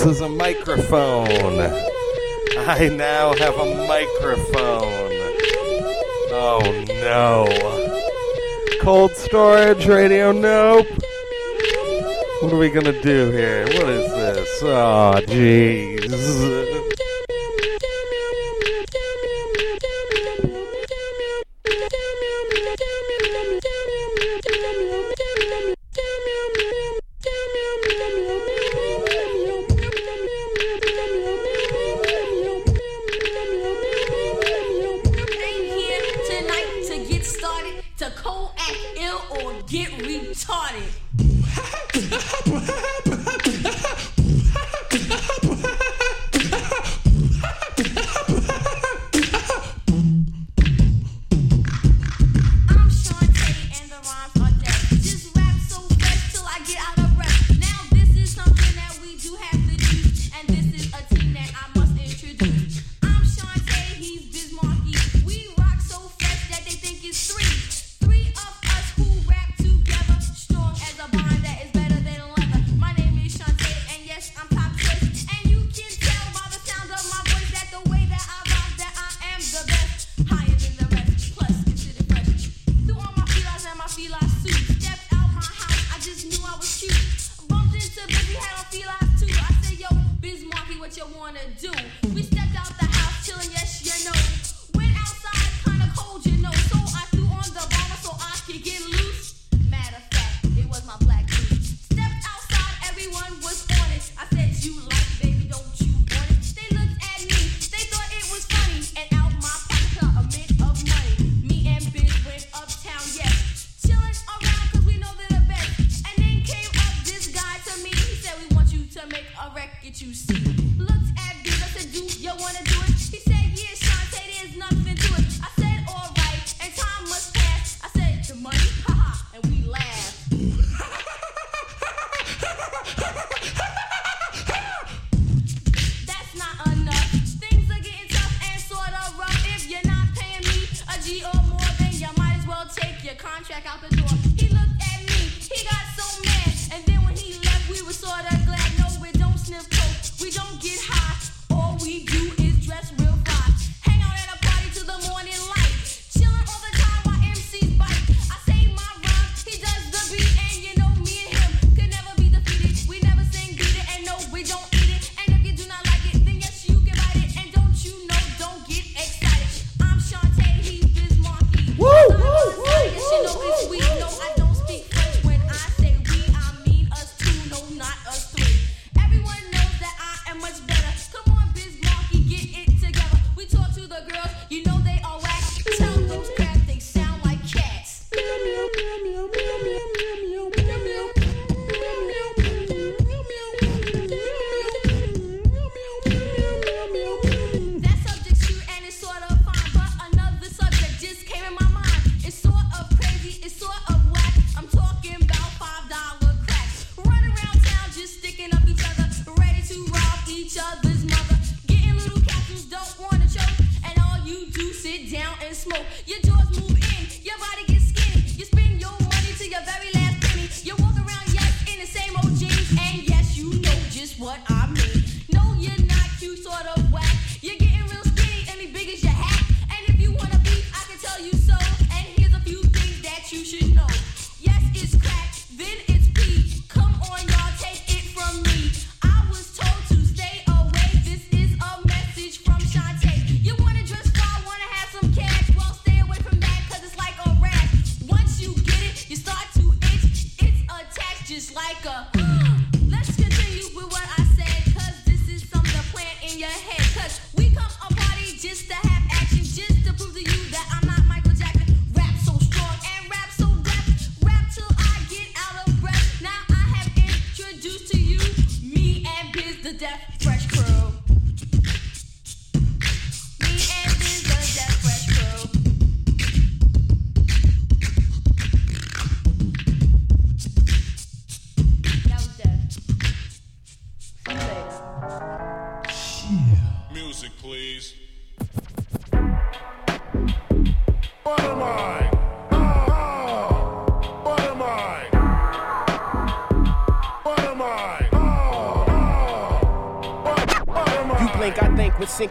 This is a microphone. I now have a microphone. Oh no. Cold storage radio, nope. What are we gonna do here? What is this? Oh, jeez.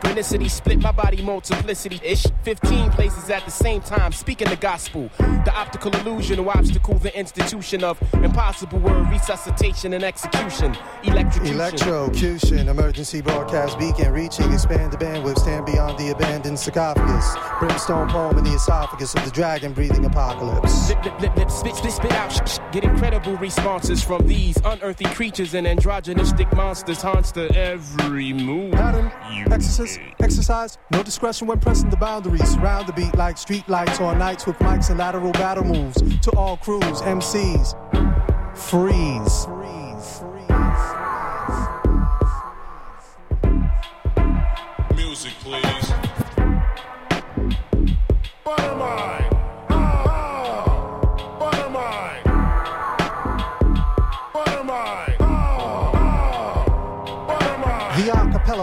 With synchronicity. Split my body multiplicity ish. 15 places at the same time, speaking the gospel. The optical illusion or obstacle, the institution of impossible word resuscitation and execution. Electrocution. Electrocution, emergency broadcast beacon, reaching, expand the bandwidth, stand beyond the abandoned sarcophagus. Brimstone poem in the esophagus of the dragon breathing apocalypse. Lip, lip, lip, lip, spit, spit, spit out. Sh- sh- get incredible responses from these unearthly creatures and androgynistic monsters. Haunts to every move. Pattern, you exercise, exercise, no discretion when pressing the boundaries. Surround the beat like street lights on nights with mics and lateral battle moves. To all crews, MCs, freeze. Music, please. Buttermine.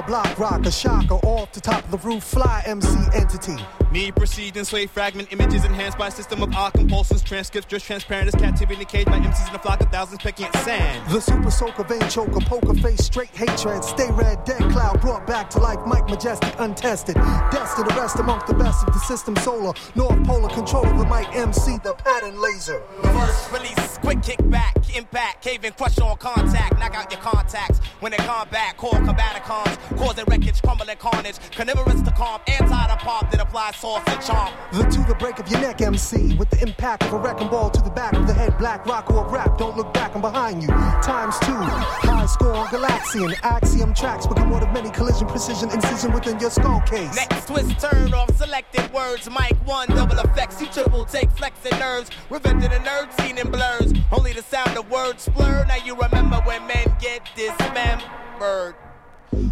Block rocker, shocker, off the top of the roof, fly MC entity. Me proceed sway fragment images enhanced by system of art compulsions, transcripts just transparent as captivity in the cage by MCs in a flock of thousands pecking at sand. The super soaker, vein choker, poker face, straight hatred, stay red, dead cloud, brought back to life, Mike Majestic, untested. Destined to rest amongst the best of the system solar, North Polar control of the mic MC, the pattern laser. Reverse release, quick kickback, impact, cave and crush on contact, knock out your contacts. When they come back, core combaticons, causing wreckage, crumbling carnage, carnivorous to calm, anti the pop that applies charm. The to the break of your neck MC, with the impact of a wrecking ball to the back of the head, black rock or rap, don't look back and behind you. Times two, high score Galaxian, axiom tracks become one of many collision, precision, incision within your skull case. Next twist, turn off selected words. Mic one, double effects. You triple take flexing nerves. Revenge of the nerd scene in blurs. Only the sound of words blur. Now you remember when men get dismembered.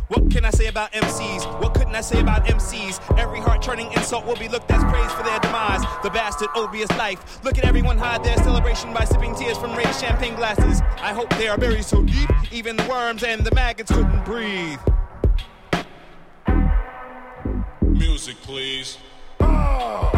What can I say about MCs? What couldn't I say about MCs? Every heart churning insult will be looked as praise for their demise. The bastard obvious life. Look at everyone hide their celebration by sipping tears from raised champagne glasses. I hope they are buried so deep, even the worms and the maggots couldn't breathe. Music, please. Oh,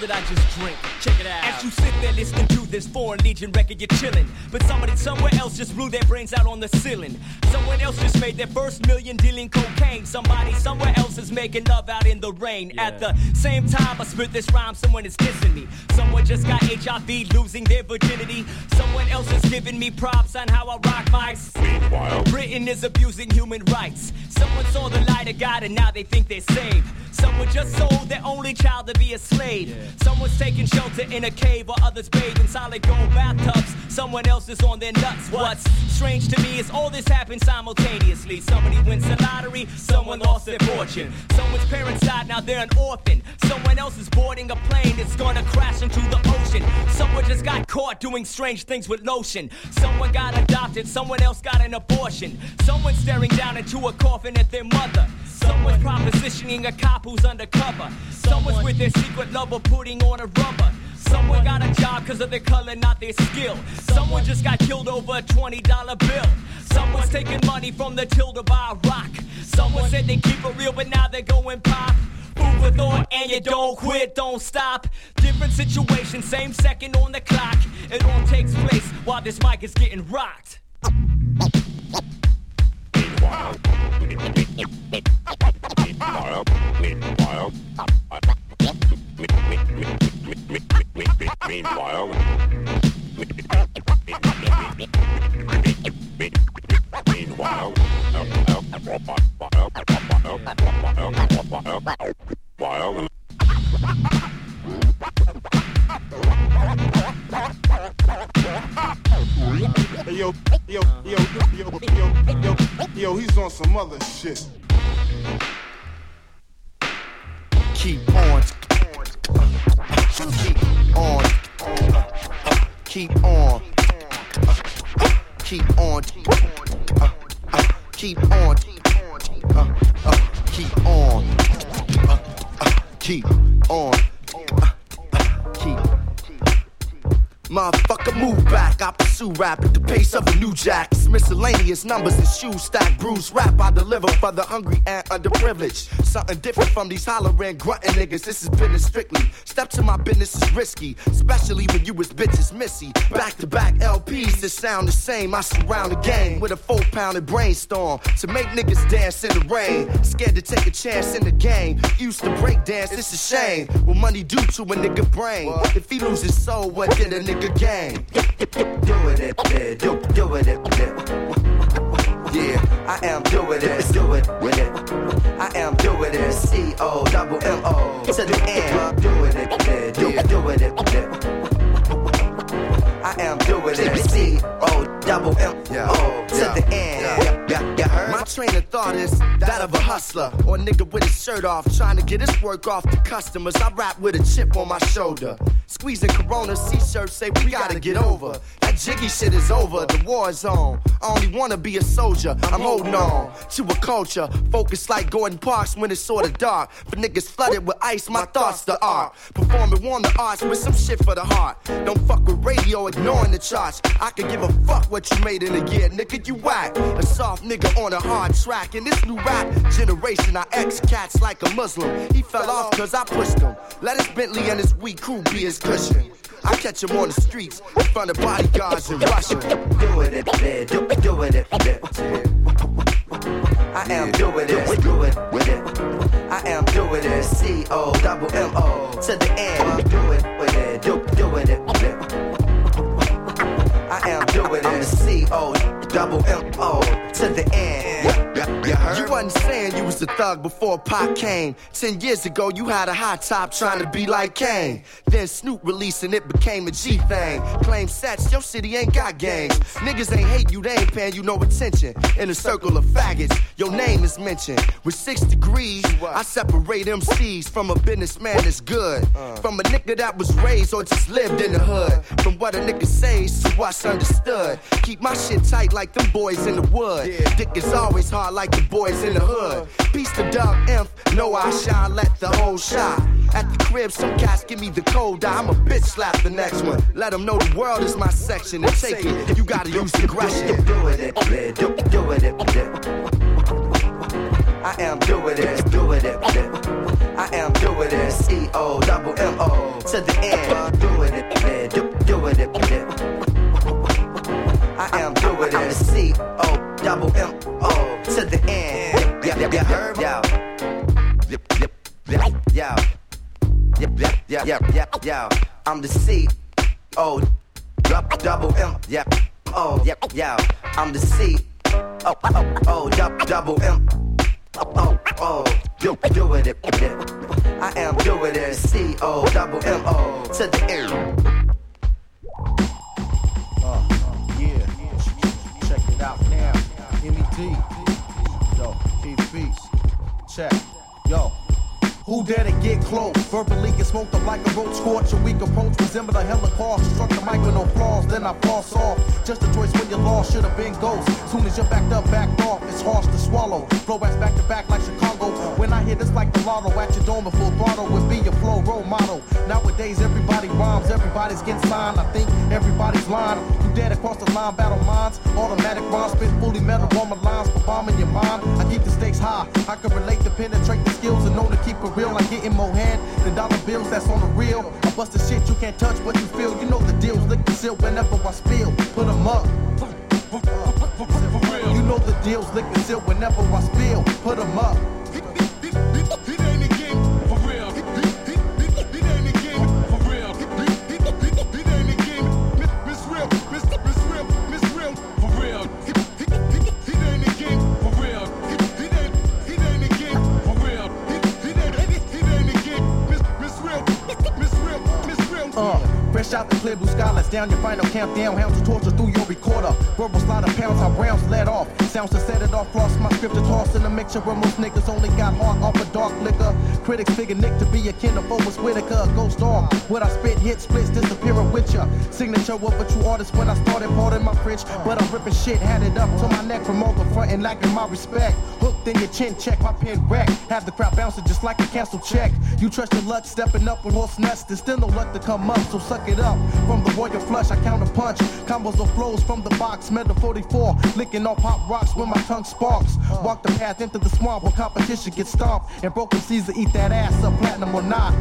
Did I just drink? Check it out. As you sit there listening to this foreign legion record, you're chillin'. But somebody somewhere else just blew their brains out on the ceiling. Someone else just made their first million dealing cocaine. Somebody somewhere else is making love out in the rain. At the same time, I spit this rhyme, someone is kissing me. Someone just got HIV, losing their virginity. Someone else is giving me props on how I rock mics. Meanwhile, Britain is abusing human rights. Someone saw the light of God and now they think they're saved. Someone just sold their only child to be a slave. Someone's taking shelter in a cave while others bathe in solid gold bathtubs. Someone else is on their nuts. What's strange to me is all this happened simultaneously. Somebody wins the lottery, someone lost their fortune. Someone's parents died, now they're an orphan. Someone else is boarding a plane that's gonna crash into the ocean. Someone just got caught doing strange things with lotion. Someone got adopted, someone else got an abortion. Someone's staring down into a coffin at their mother. Someone's propositioning a cop who's undercover. Someone's with their secret lover putting on a rubber. Someone got a job because of their color, not their skill. Someone just got killed over a $20 bill. Someone's taking money from the till to buy a rock. Someone said they keep it real, but now they're going pop. Food thought, and you don't quit, don't stop. Different situation, same second on the clock. It all takes place while this mic is getting rocked. Meanwhile, meanwhile, meanwhile, meanwhile, meanwhile, while Hey, yo, yo, yo, yo, yo, yo, yo, he's on some other shit. keep on, keep on, keep on, keep on. Uh, uh, keep on. Uh, uh, keep on. Uh, uh, keep on. Motherfucker, move back. I pursue rap at the pace of a new jack. It's miscellaneous numbers and shoes stack. Bruce rap I deliver for the hungry and underprivileged. Something different from these hollering, grunting niggas. This is business strictly. Step to my business is risky, especially when you as bitches missy. Back to back LPs that sound the same. I surround the game with a four pounded brainstorm to make niggas dance in the rain. Scared to take a chance in the game. Used to break dance, it's a shame. What money do to a nigga brain? If he lose his soul, what did a nigga gain? Doing it, yeah, do, doing it, yeah. Yeah, I am doing it, do it with it. I am doing it, C O double M O to the end. Doing it, yeah, do, doing it, yeah. I am doing it, C O double M O to the end. Train of thought is that of a hustler or a nigga with his shirt off, trying to get his work off to customers. I rap with a chip on my shoulder. Squeezing Corona C-shirts say we gotta get over. Jiggy shit is over, the war is on. I only wanna be a soldier, I'm holding on to a culture. Focused like Gordon Parks when it's sorta dark. For niggas flooded with ice, my thoughts the art. Performing warm the arts with some shit for the heart. Don't fuck with radio, ignoring the charts. I could give a fuck what you made in a year, nigga, you whack. A soft nigga on a hard track. In this new rap generation, I ex cats like a Muslim. He fell off cause I pushed him. Let his Bentley and his weak crew be his cushion. I catch him on the streets in front of bodyguards in Russia. Doing it, yeah, do, doing it, yeah. I am doing it, do it it. I am doing it, C O double M O to the end. Do it it, do, doing it. I am doing it, C O double M O to the end. You, you wasn't saying you was a thug before Pac came. Ten years ago, you had a high top trying to be like Kane. Then Snoop released and it became a G thing. Claim sets, your city ain't got gangs. Niggas ain't hate you, they ain't paying you no attention. In a circle of faggots, your name is mentioned. With six degrees, I separate MCs from a businessman that's good. From a nigga that was raised or just lived in the hood. From what a nigga says to what's understood. Keep my shit tight like them boys in the wood. Dick is always hard like the boys in the hood. Peace to Doug Inf, know I shine, let the whole shot. At the crib, some cats give me the cold eye. I'm a bitch slap the next one. Let them know the world is my section and take it. You gotta use aggression. Do it, do, it, do it, yeah. I am doing it, doing it. I am doing it, C O double M O to the end. Doing it, do, doing it. I am doing it, C O double M O to the end. Yeah, yeah, yeah, heard? Yo. Yep, yep, yep, yo. Yep, yep, yep, yep, yep, yo. I'm the C O double M, yep. Oh, yep, yo. I'm the C O O double double M. Oh, oh, do, doing it, yeah. I am doing it, C O double M O to the end. MED, yo, peace, peace. Check, yo. Who dare to get close? Verbally get smoked up like a roach scorch. A weak approach resemble a holocaust. Struck the mic with no flaws, then I floss off. Just a choice when you lost, should have been ghost. Soon as you're backed up, backed off, it's harsh to swallow. Flow backs back to back like Chicago. When I hit, it's like the lotto at your dome, full throttle would be your flow role model. Nowadays, everybody rhymes, everybody's getting signed. I think everybody's lying. You dead across the line, battle minds. Automatic rhymes, spit fully metal on my lines for bombing your mind. I keep the stakes high. I can relate to penetrate the skills and know to keep it real. Like getting more hand than dollar bills that's on the real. I bust the shit you can't touch, but you feel. You know the deals, lick the seal whenever I spill. Put 'em up. You know the deals, lick the seal whenever I spill. Put 'em up. Uh, fresh out the clear blue sky, down your final countdown. Hounds of torture through your record. quarter. Verbal slaughter pounds, how rounds let off. Sounds to set it off, cross my scripture toss in a mixture where most niggas only got heart off of dark liquor. Critics figure Nick to be a kin of Forest Whitaker, a ghost dog. What I spit, hit splits, disappearing with ya. Signature of a true artist when I started in my fridge. But I'm ripping shit, had it up to my neck from all the front and lacking my respect. Hooked in your chin, check my pen wreck. Have the crowd bouncing just like a canceled check. You trust your luck, stepping up with horse nuts. There's still no luck to come up, so suck it up. From the royal flush, I counter punch. Combos of flows from the box, metal 44. Licking all pop rocks when my tongue sparks. Walk the path into the swamp where competition gets stomped. And broken Caesar eat that ass up, platinum or not.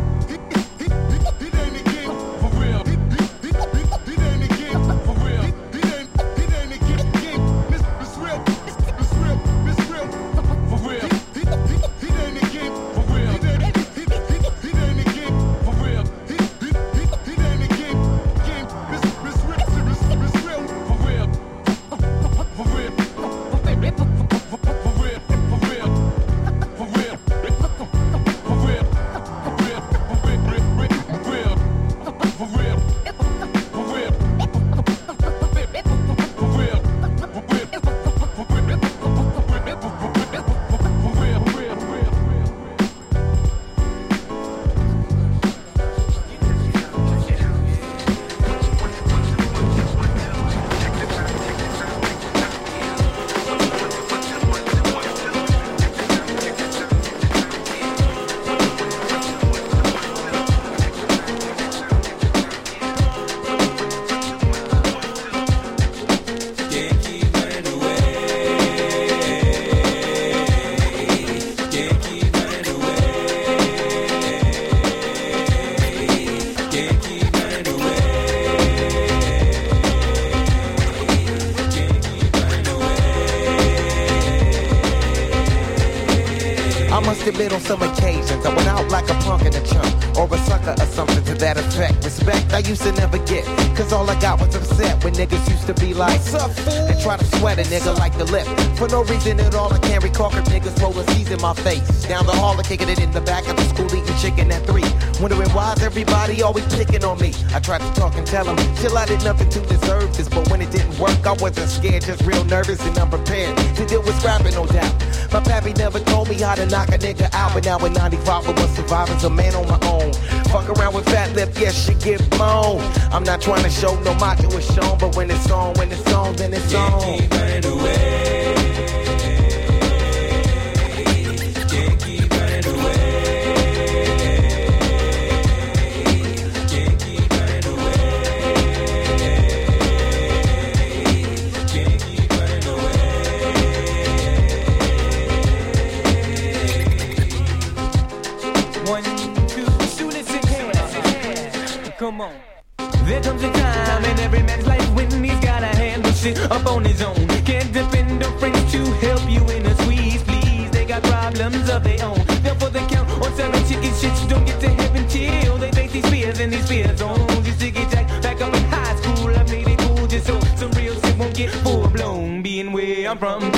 I admit on some occasions. I went out like a punk in a chunk Or a sucker or something to that effect. Respect I used to never get Cause all I got was upset when niggas used to be like What's up, fool? And try to sweat a nigga like the lip. For no reason at all I can't recall Cause niggas rolling C's in my face. Down the hall and kicking it in the back of the school Eating chicken at three. Wondering why's everybody always picking on me? I tried to talk and tell them Chill I did nothing to deserve this. But when it didn't work I wasn't scared Just real nervous and unprepared To deal with scrapping no doubt my pappy never told me how to knock a nigga out, but now in 95 I was surviving, a man on my own. Fuck around with fat lip, yes, she get blown. I'm not trying to show no macho is shown, but when it's on, when it's on, then it's on. Keep running away. Up on his own. Can't depend on friends to help you in a squeeze, please. They got problems of their own. Therefore, they count on selling chicken shit. You don't get to heaven till they face these fears and these fear zones. To get jacked back up in high school. I made it cool just so some real shit won't get full blown. Being where I'm from,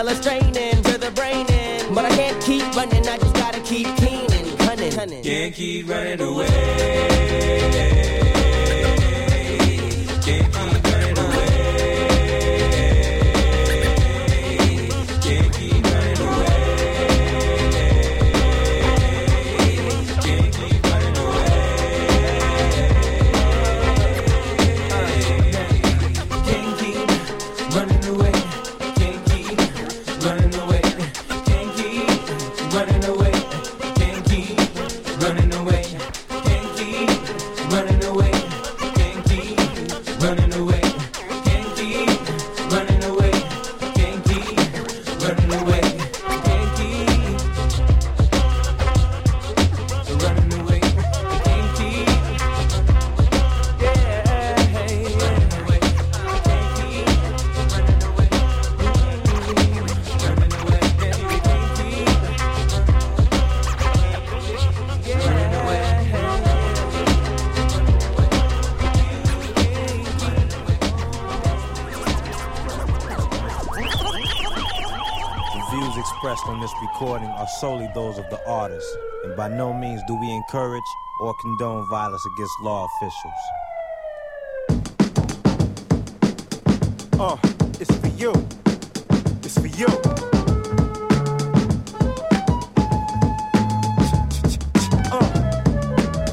hella straining to the brain. in. But I can't keep running, I just gotta keep keening, cunning. Can't keep running away. Those of the artist, and by no means do we encourage or condone violence against law officials. Uh, it's for you. It's for you. Uh,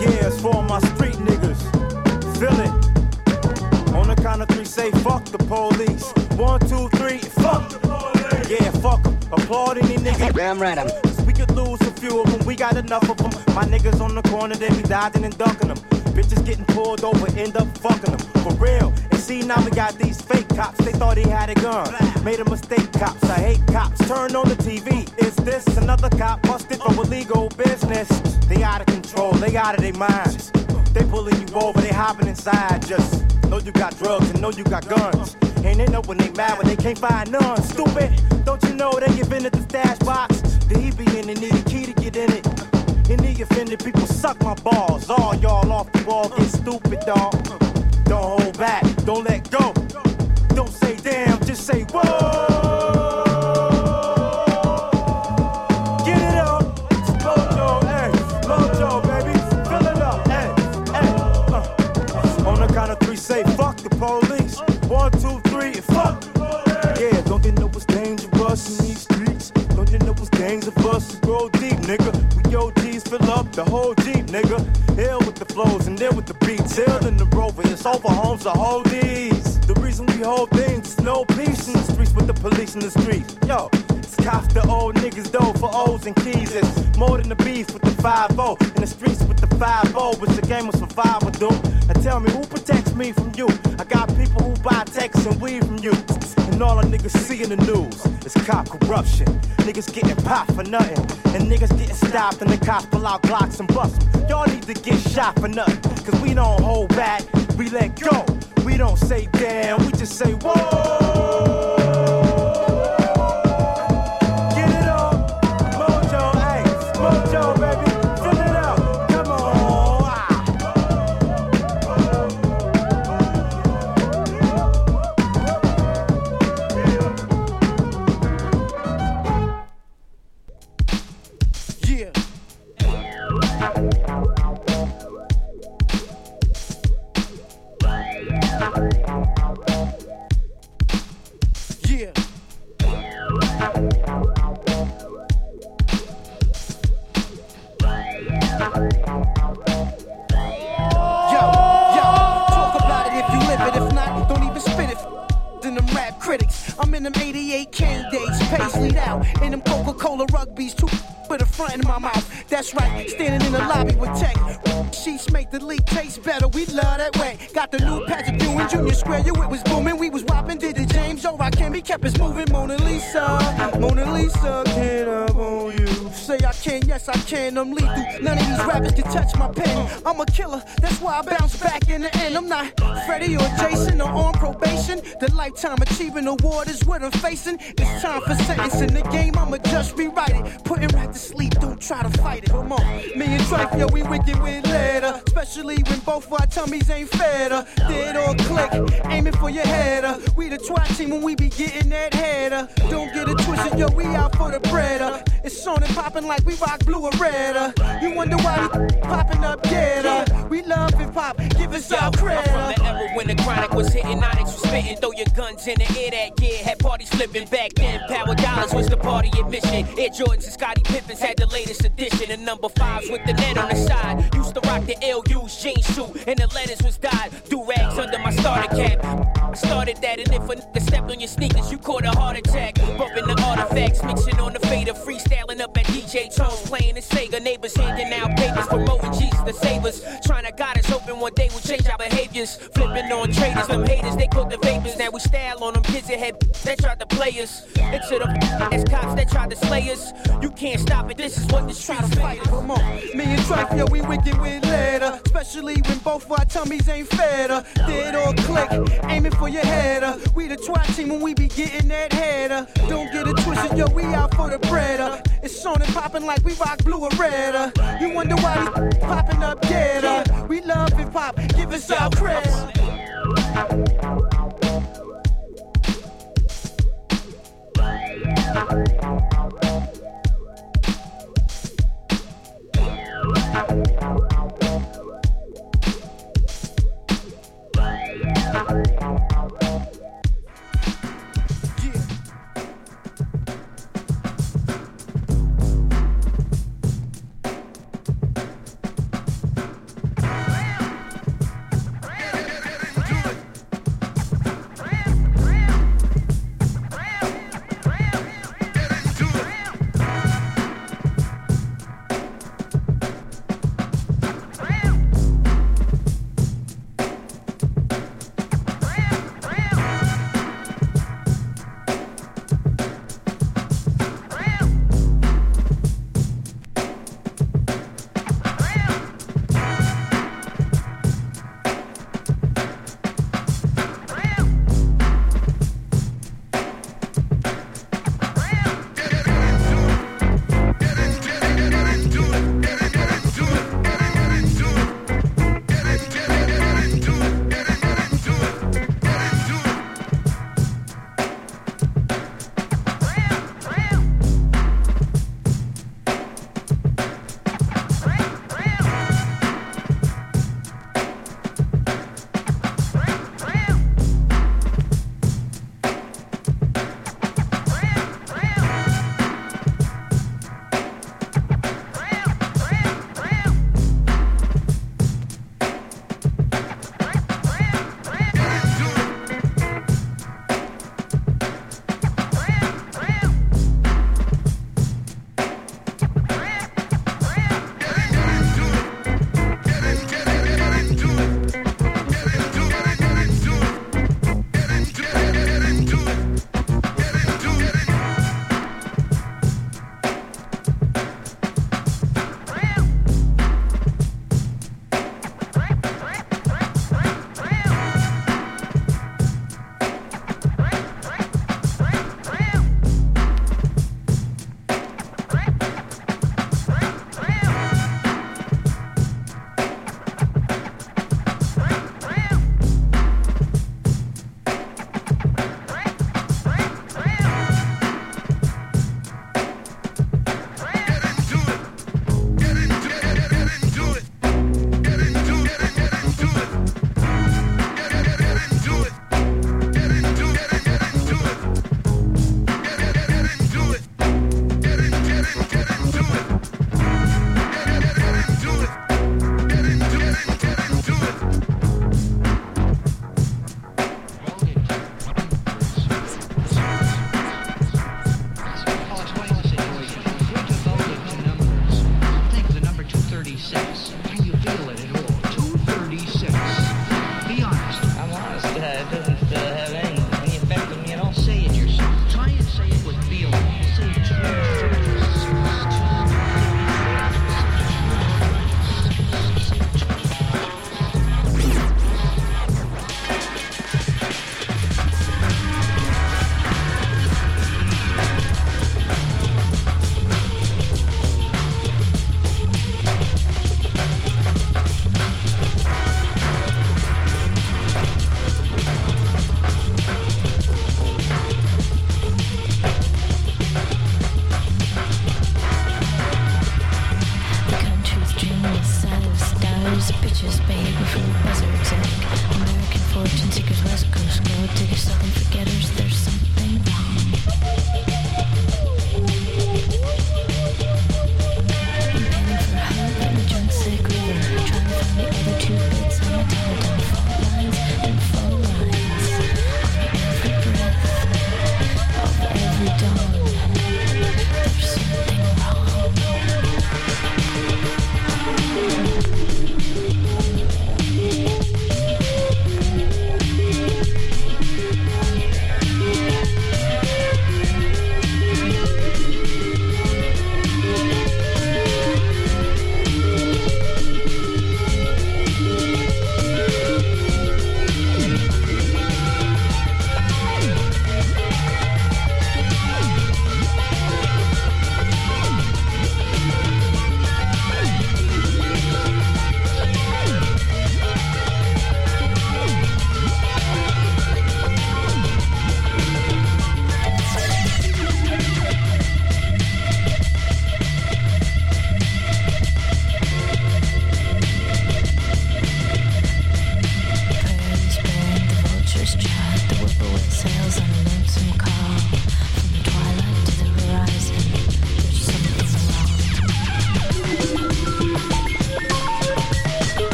yeah, it's for my street niggas. Feel it. On the count of three, say fuck the police. One, two, three, fuck the police. Yeah, fuck 'em. Applaud any nigga. Damn right, I'm. Enough of them. My niggas on the corner, they be dodging and ducking them. Bitches getting pulled over, end up fucking them. For real. And see, now we got these fake cops. They thought he had a gun. Made a mistake, cops. I hate cops. Turn on the TV. Is this another cop busted for illegal business? They out of control, they out of their minds. They pulling you over, they hopping inside. Just know you got drugs and know you got guns. And they know when they mad when they can't find none. Stupid. Don't you know they give in at the stash box? The he be in and need a key to get in it. Any offended people suck my balls. All y'all off the wall get stupid, dog. Don't hold back, don't let go. Don't say damn, just say whoa. Rover, it's over homes of holdies. The reason we hold things is no peace in the streets with the police in the streets. Yo, it's cops the old niggas though for O's and keys. It's more than the beef with the 5-0. In the streets with the 5-0, it's a game of survival, dude. Now tell me who protects me from you? I got people who buy texts and weed from you. And all the niggas see in the news is cop corruption. Niggas getting popped for nothing. And niggas getting stopped and the cops pull out Glocks and bust. Y'all need to get shot for nothing. Cause we don't hold back, we let go. We don't say damn, we just say whoa. Doing Junior Square, yo, it was booming. We was whopping, did the James, oh, I can't be kept us moving. Mona Lisa, Mona Lisa, can I on you? Say I can, yes I can, I'm lethal. None of these rappers can touch my pen. I'm a killer, that's why I bounce back in the end. I'm not Freddie or Jason or on probation. The Lifetime Achievement Award is what I'm facing. It's time for sentencing. The game, I'ma just rewrite it. Putting right to sleep, don't try to fight it. Come on. Me and Trife, yo, we wicked with later. Especially when both our tummies ain't fatter. Dead or click, aiming for your header. We the twat team when we be getting that header. Don't get it twisted, yo, we out for the bread. It's on and popping like we rock blue or red. You wonder why we popping up, uh. We love hip hop, give us our credit. When the chronic was hitting, Onyx was spitting. Throw your guns in the air that year. Had parties flipping back then. Power dollars was the party admission. Air Jordans and Scottie Pippens had the latest edition. And number fives with the net on the side. Used to rock the LU's jeans suit, and the letters was dyed. Do rags under my starter cap. Started that, and if a nigga stepped on your sneakers, you caught a heart attack. Bumping the artifacts, mixing on the fader, freestyling up at DJ Tones, playing the Sega. Neighbors handing out papers, promoting Jesus the savers. Trying to guide us, hoping one day we'll change our behaviors. Flipping on traders, them haters, they caught the vapors. Now we style on them kids that had that tried to play us. Into the as cops that tried to slay us. You can't stop it, this is what the streets fight. Come on, me and Trife, yo, we wicked with later. Especially when both our tummies ain't fatter. Dead or click, aiming for your header. We the twat team when we be getting that header. Don't get it twisted, yo, we out for the bread. uh. It's on and popping like we rock blue or red. uh. You wonder why we popping up, uh. We love hip hop, give us our credit. Do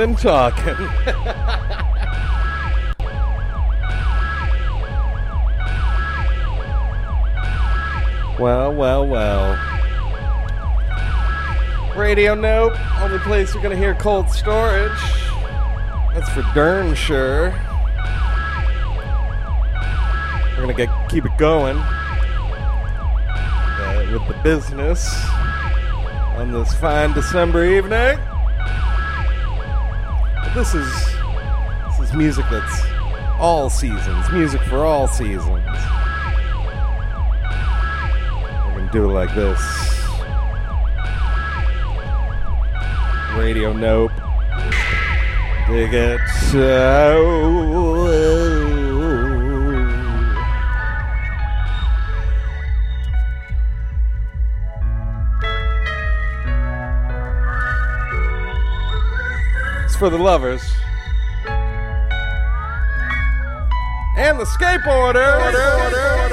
and talking. well, well, well. Radio Nope, only place you're gonna hear cold storage. That's for darn sure. We're gonna get keep it going uh, with the business on this fine December evening this is this is music that's all seasons, music for all seasons. We're gonna do it like this. Radio Nope. Dig it. Oh. For the lovers. And the skateboarder. skateboarder.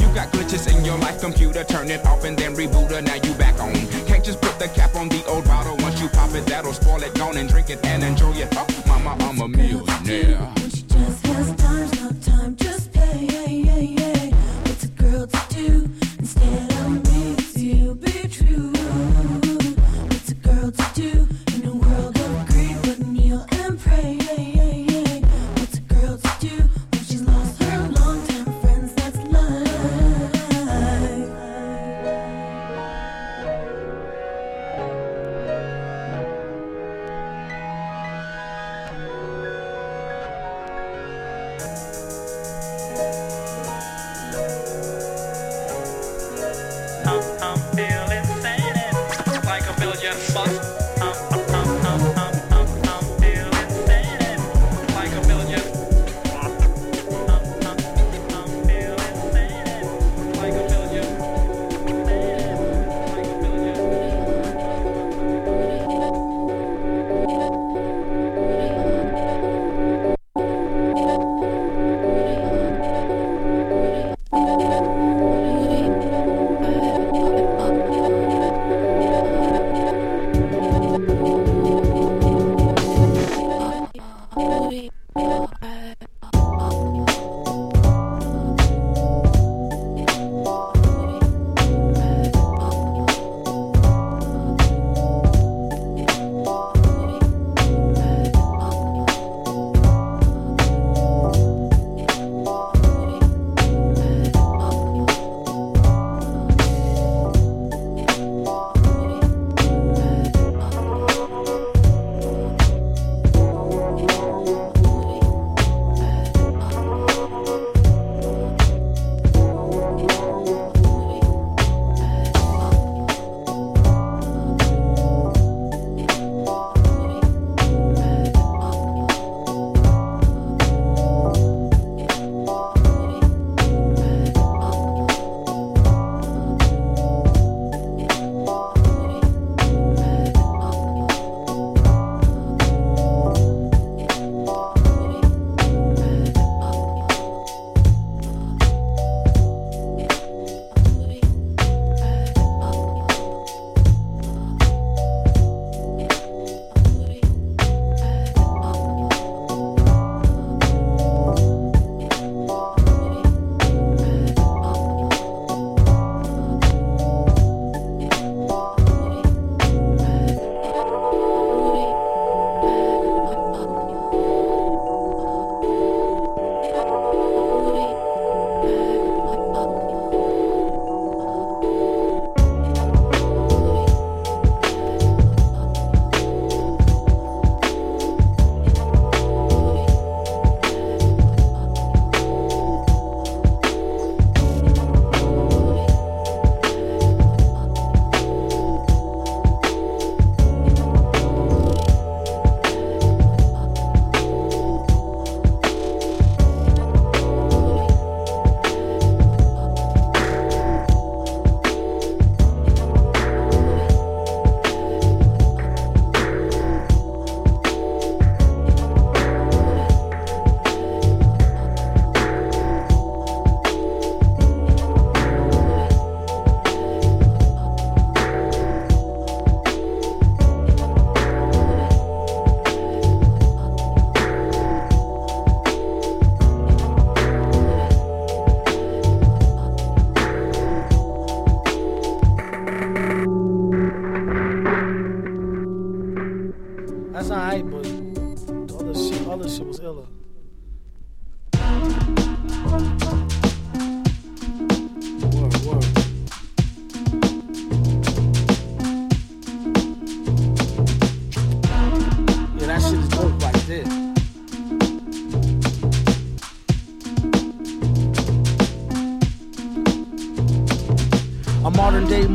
You got glitches in your life computer, turn it off and then reboot her, now you back on. Can't just put the cap on the old bottle, once you pop it, that'll spoil it. Gone and drink it and enjoy it. Oh, mama, I'm a millionaire. She just has time, not time, just pay, yeah, yeah, yeah.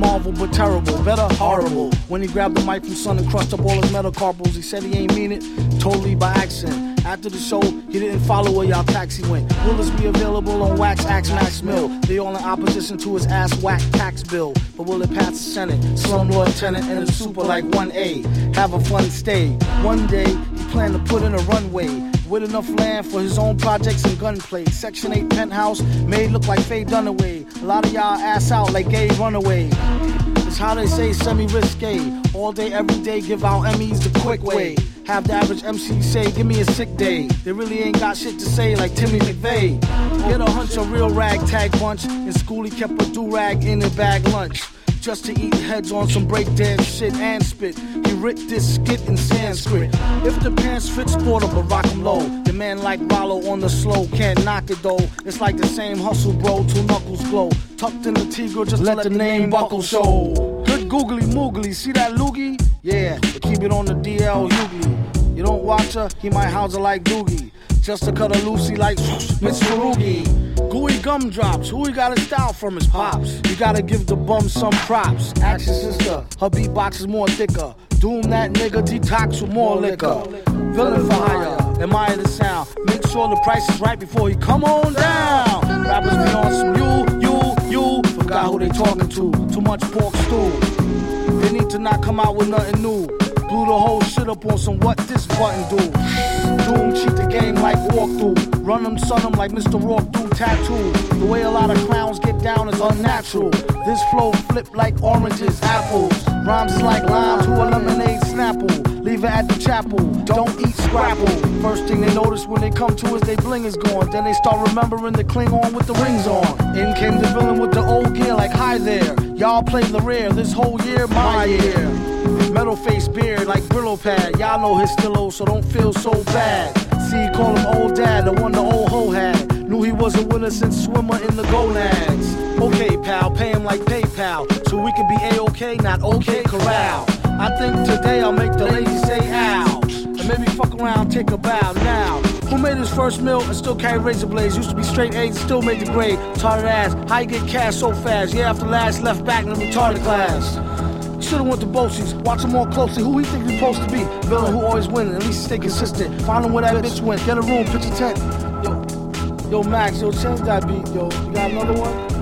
Marvel, but terrible, better horrible. When he grabbed the mic from Sun and crushed up all his metacarpals, he said he ain't mean it, totally by accident. After the show, he didn't follow where y'all taxi went. Will this be available on Wax Axe Max Mill? They all in opposition to his ass whack tax bill. But will it pass the Senate? Slumlord tenant in a super like 1A. Have a fun stay. One day, he planned to put in a runway with enough land for his own projects and gunplay. Section 8 penthouse made look like Faye Dunaway. A lot of y'all ass out like gay runaway. It's how they say semi risque. All day, every day, give out Emmys the quick way. Have the average MC say, give me a sick day. They really ain't got shit to say like Timmy McVeigh. Get a hunch, a real ragtag bunch. In school, he kept a do rag in a bag lunch. Just to eat heads on some breakdance shit and spit. He writ this skit in Sanskrit. If the pants fit, sport 'em, but rock 'em low. The man like Rollo on the slow can't knock it though. It's like the same hustle, bro. Two knuckles glow. Tucked in the Tigre, just let the name buckle show. Googly moogly, see that loogie? Yeah, but keep it on the DL Hughley. You don't watch her, he might house her like Doogie. Just to cut a Lucy like Miss Farugi. Gooey gumdrops, who he got a style from his pops. You gotta give the bum some props. Your sister, her beatbox is more thicker. Doom that nigga, detox with more liquor. Villain for hire, admire the sound. Make sure the price is right before he come on down. Rappers be on some you, you, you. Forgot who they talking to. Too much pork stew. They need to not come out with nothing new. Blew the whole shit up on some what this button do. Doom cheat the game like walkthrough. Run them, son them like Mr. Roarke do tattoo. The way a lot of clowns get down is unnatural. This flow flip like oranges, apples. Rhymes is like limes who a lemonade snapple. Leave it at the chapel. Don't eat scrapple. First thing they notice when they come to us, they bling is gone. Then they start remembering the Klingon with the rings on. In came the villain with the old gear, like hi there. Y'all played the rare this whole year, my year. Metal face beard like Brillo pad. Y'all know his still old, so don't feel so bad. See, call him old dad, the one the old hoe had. Knew he was a winner since swimmer in the gonads. Okay, pal, pay him like PayPal, so we can be A-OK, not OK corral. I think today I'll make the ladies say ow. And maybe fuck around, take a bow now. Who made his first meal and still carry razor blades? Used to be straight A's, still made the grade. Retarded ass, how you get cash so fast? Yeah, after last left back in the retarded class. Should've went to Bosie's, watch him more closely. Who he think he's supposed to be? Villain who always winning, at least stay consistent. Find him where that bitch went, get a room, pitch a tent. Yo, yo, Max, yo, change that beat, yo. You got another one?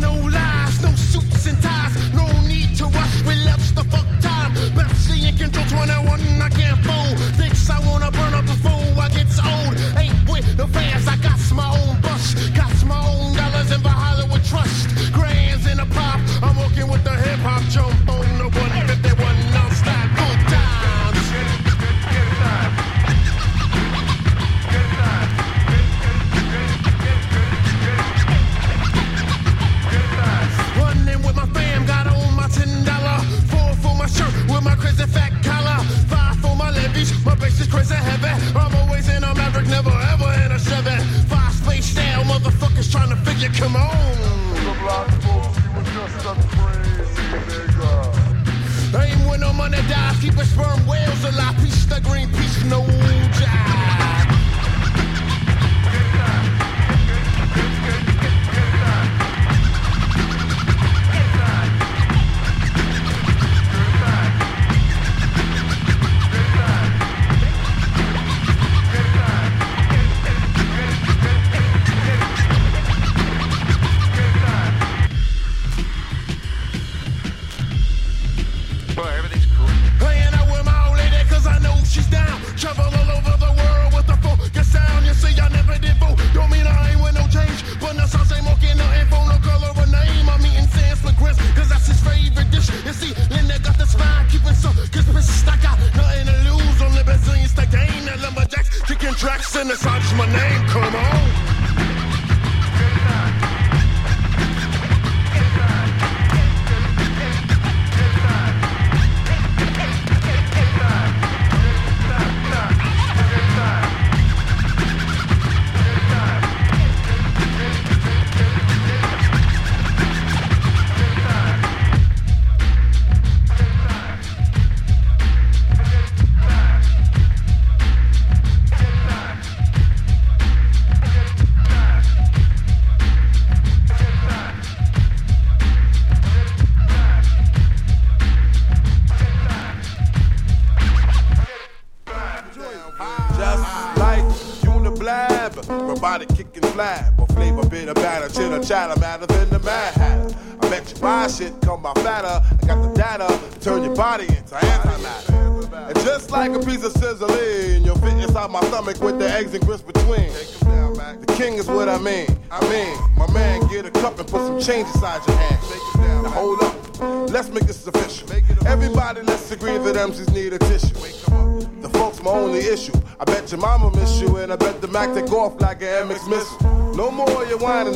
No lies, no suits and ties. No need to rush, relax the fuck time. Bessie in control 21, I can't fool. Thinks I wanna burn up before I gets old. Ain't with the fans, I got my own bus. Got my own dollars in the Hollywood Trust. I'm with the hip hop jump on the 151 non-stop. Good times. Running with my fam, got on my ten dollar. Four for my shirt with my crazy fat collar. Five for my my bass is crazy heavy. I'm always in a Maverick, never ever in a. Five space down, motherfuckers trying to figure, come on. Aim when no money keep a sperm whales alive. Peace the green, peace no jive.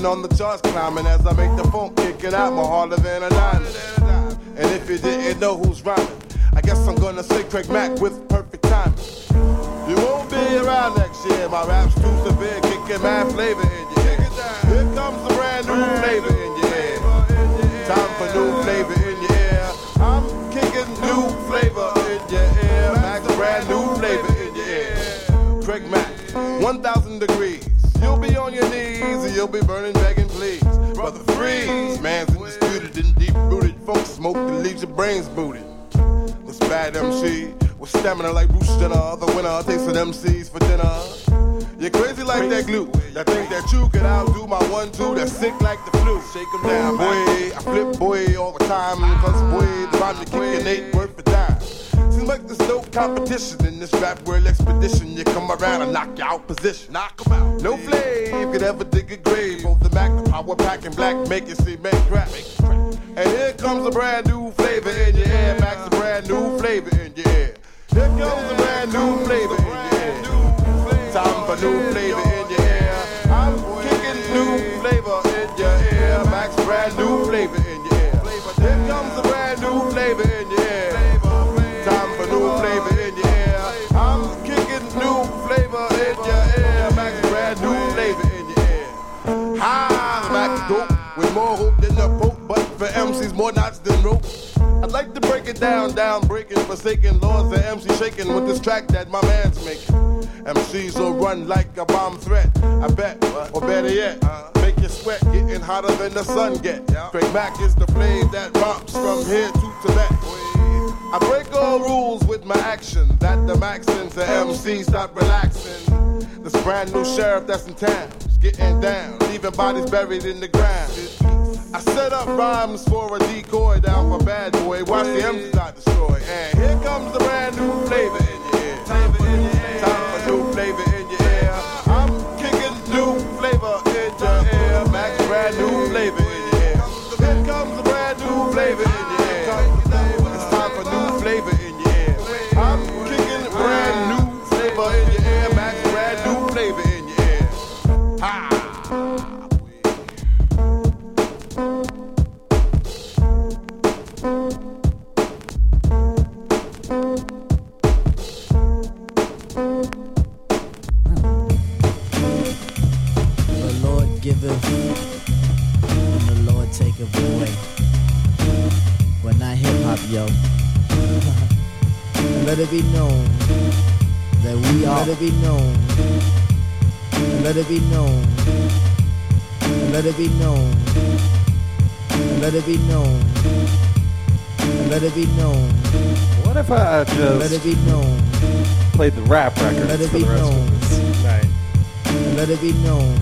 On the charts climbing as I make the phone it down, down, breaking, forsaken laws of MC shaking with this track that my man's making. MCs will run like a bomb threat, I bet, or better yet, make you sweat, getting hotter than the sun get. Craig Mack is the flame that romps from here to Tibet. I break all rules with my action, that the max sends the MC stop relaxing. This brand new sheriff that's in town getting down, leaving bodies buried in the ground. I set up rhymes for a decoy down for bad boy. Watch the MC not destroy. And here comes the brand new flavor in your ear. Let it be known that we are. Let it be known. Let it be known. Let it be known. Let it be known. Let it be known. What if I just Let it be known. played the rap records Let it for be the rest known. of this night? Let it be known.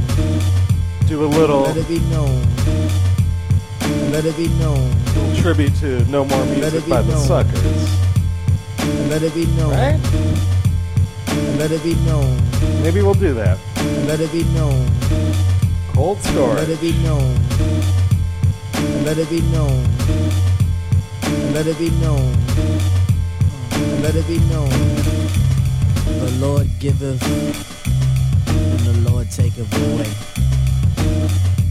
Do a little, Let it be known. Let it be known. tribute to No More Music by the. Suckers. Let it be known. Right? Let it be known. Maybe we'll do that. Let it be known. Cold story. Let it be known. Let it be known. Let it be known. Let it be known. The Lord giveth, and the Lord taketh away.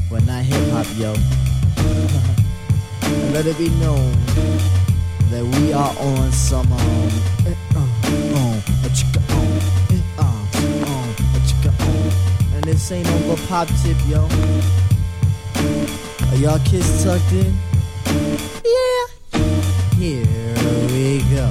When I hip hop, yo, let it be known that we are on some um, eh, uh, uh, um. and this ain't over pop tip, yo. Are y'all kids tucked in? Yeah. Here we go.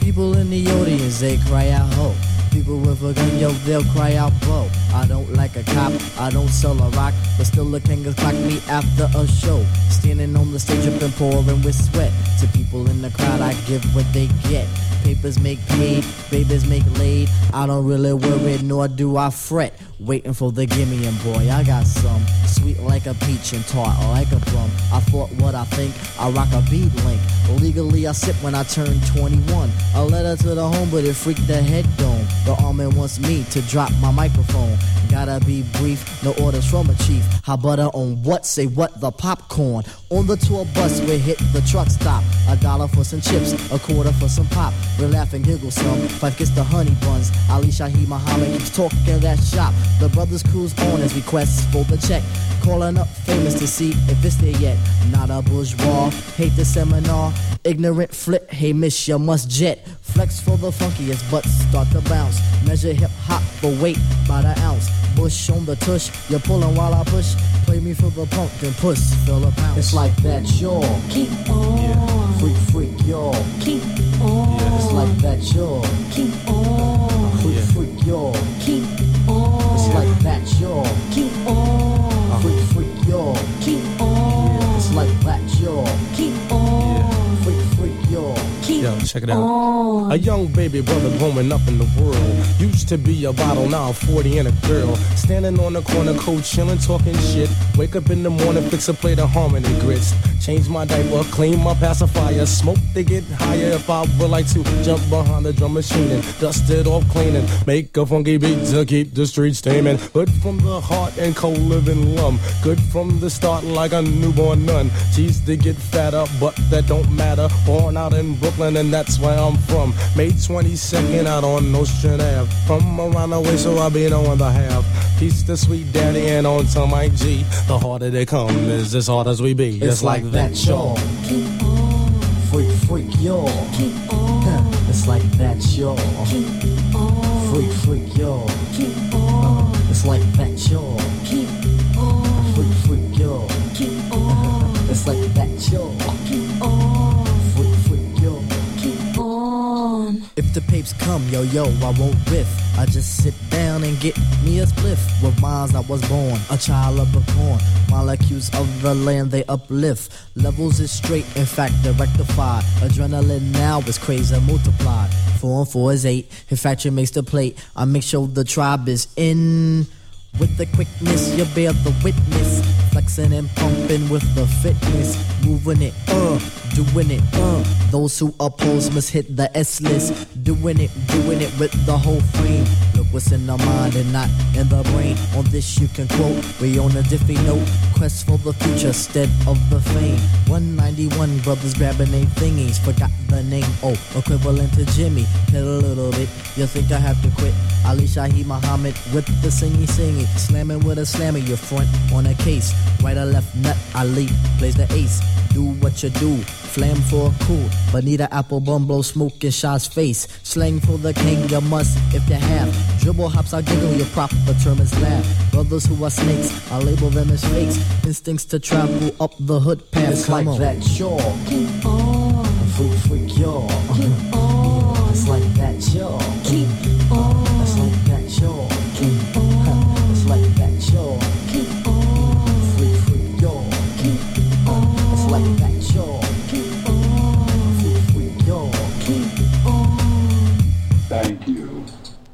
People in the audience, they cry out ho. People with a gun, yo, they'll cry out bo. I don't like a cop, I don't sell a rock, but still king will clock me after a show. Standing on the stage, up pouring with sweat. To people in the crowd, I give what they get. Papers make paid, babies make laid. I don't really worry, nor do I fret. Waiting for the gimme and boy, I got some. Sweet like a peach and tart like a plum. I thought what I think, I rock a beat link. Legally, I sip when I turn 21. A letter to the home, but it freaked the head dome. The army wants me to drop my microphone. Gotta be brief, no orders from a chief. How butter on what? Say what? The popcorn. On the tour bus, we hit the truck stop. A dollar for some chips, a quarter for some pop. We laugh and giggle some. Five gets the honey buns. Ali Shaheed Muhammad keeps talking that shop. The brothers cruise on as requests for the check. Calling up famous to see if it's there yet. Not a bourgeois, hate the seminar. Ignorant flip, hey miss, you must jet. Flex for the funkiest, but start to bounce. Measure hip hop for weight by the ounce. Bush on the tush, you're pulling while I push. Play me for the punk, then push, fill a pounce. It's like that, y'all. Keep on. Freak, freak, y'all. Keep on. It's like that, y'all. Keep on. Freak, freak, y'all. Keep on. It's like that, y'all. Keep on. Freak, freak, y'all. Keep Yo, check it out. Oh. A young baby brother growing up in the world. Used to be a bottle, now 40 and a girl. Standing on the corner, cold chilling, talking shit. Wake up in the morning, fix a plate of harmony grits. Change my diaper, clean my pacifier. Smoke to get higher if I would like to. Jump behind the drum machine and dust it off cleaning. Make a funky beat to keep the streets steaming. Good from the heart and cold living lum. Good from the start like a newborn nun. Cheese to get fatter, but that don't matter. Born out in Brooklyn and that's where I'm from. May 22nd out on Ocean Ave. From around the way, so I be on the half. Peace to sweet daddy and on to my G. The harder they come is as hard as we be. It's like that, y'all. Keep on. Freak, freak, y'all. Keep on. It's like that, y'all. Keep on. Freak, freak, y'all. Keep on. It's like that, y'all. Keep on. Freak, freak, y'all. Keep on. It's like that, y'all. Keep on. On. If the papes come, yo, yo, I won't riff. I just sit down and get me a spliff. With mines I was born, a child of the corn. Molecules of the land they uplift. Levels is straight, in fact they're rectified. Adrenaline now is crazy multiplied. Four and four is eight. Infraction makes the plate. I make sure the tribe is in. With the quickness, you bear the witness. Flexing and pumping with the fitness. Moving it, uh, doing it, uh. Those who oppose must hit the S list. Doing it, doing it with the whole frame. Look what's in the mind and not in the brain. On this you can quote, we on a diffy note. Quest for the future instead of the fame. 191 brothers grabbing their thingies. Forgot the name, oh, equivalent to Jimmy. Hit a little bit, you think I have to quit. Ali Shaheed Muhammad with the singy singy. Slamming with a slammer, your front on a case. Right or left nut, Ali plays the ace. Do what you do, flam for a cool. Bonita Applebum blow smoke in Shaw's face. Slang for the king, you must if you have. Dribble hops, I giggle, your proper term is laugh. Brothers who are snakes, I label them as fakes. Instincts to travel up the hood path. It's like that, y'all. Keep on. Freak, freak, y'all. Keep on. It's like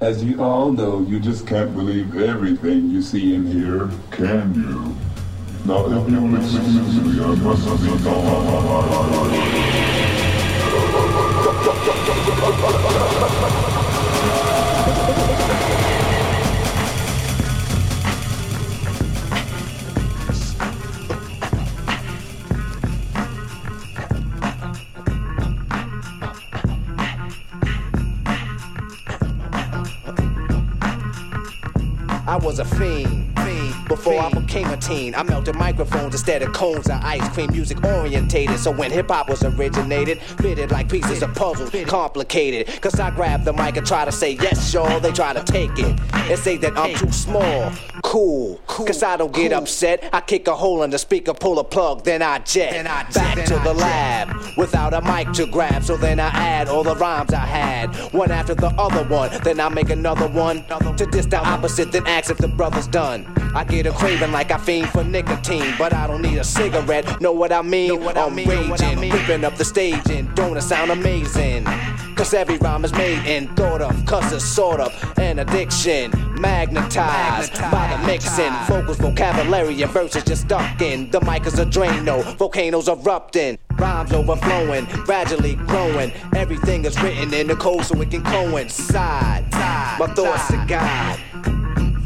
As you all know, you just can't believe everything you see in here, can you? Now, if you listen to me, I must be I was a fiend. Before I became a teen, I melted microphones instead of cones of ice cream. Music orientated, so when hip hop was originated, fitted like pieces of puzzle, complicated. Cause I grab the mic and try to say yes, y'all. They try to take it and say that I'm too small. Cool, cause I don't get upset. I kick a hole in the speaker, pull a plug, then I jet. Back to the lab without a mic to grab. So then I add all the rhymes I had, one after the other one. Then I make another one to diss the opposite, then ask if the brother's done. I get a craving like I fiend for nicotine, but I don't need a cigarette. Know what I mean? I'm raging, ripping up the stage, and don't it sound amazing? Cause every rhyme is made and thought of, cause it's sort of an addiction. Magnetized by the mixing. Vocals, vocabulary, and verses just stuck in. The mic is a Drano, volcanoes erupting. Rhymes overflowing, gradually growing. Everything is written in the code so it can coincide. My thoughts to God.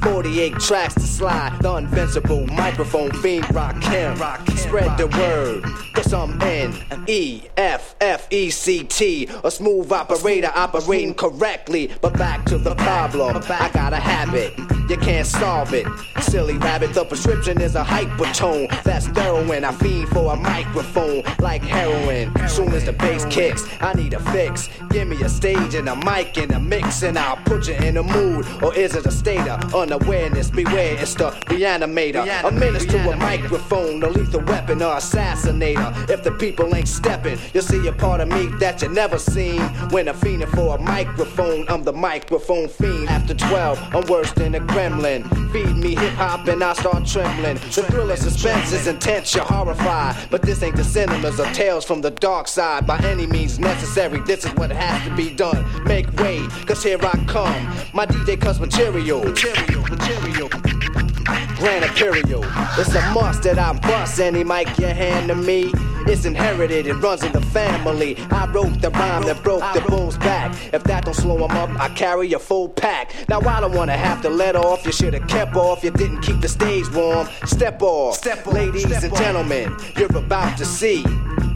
48 tracks to slide. The invincible microphone fiend rock him. Spread the word. Cause I'm N E F F E C T. A smooth operator operating correctly. But back to the problem. I got a habit. You can't solve it. Silly rabbit, the prescription is a hypertone. That's heroin. I fiend for a microphone like heroin. Soon as the bass kicks, I need a fix. Give me a stage and a mic and a mix, and I'll put you in a mood. Or is it a state of unawareness? Beware, it's the reanimator. A menace to a microphone, a lethal weapon or assassinator. If the people ain't stepping, you'll see a part of me that you never seen. When I'm fiending for a microphone, I'm the microphone fiend. After 12, I'm worse than a gremlin. Feed me hip hop and I start trembling. The thrill of suspense is intense, you're horrified. But this ain't the cinemas or tales from the dark side. By any means necessary, this is what has to be done. Make way, cause here I come. My DJ cuts material. Material, material. Grand Imperial. It's a must that I bust any mic you hand to me. It's inherited, it runs in the family. I wrote the rhyme that broke the bull's back. If that don't slow him up, I carry a full pack. Now I don't wanna have to let off. You should have kept off. You didn't keep the stage warm. Step off, Step ladies and gentlemen. You're about to see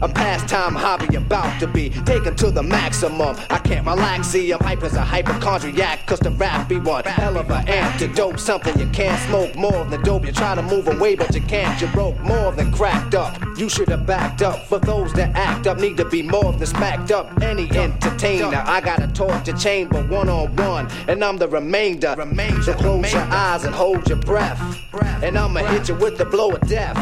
a pastime hobby about to be taken to the maximum. I can't relax, see, I'm hype as a hypochondriac, cause the rap be one hell of an antidote. Something you can't smoke more than dope. You try to move away, but you can't. You broke more than cracked up. You should have backed up. For those that act up, need to be more than smacked up. Any entertainer, I got a torture chamber one on one, and I'm the remainder. So close your eyes and hold your breath. And I'ma hit you with the blow of death.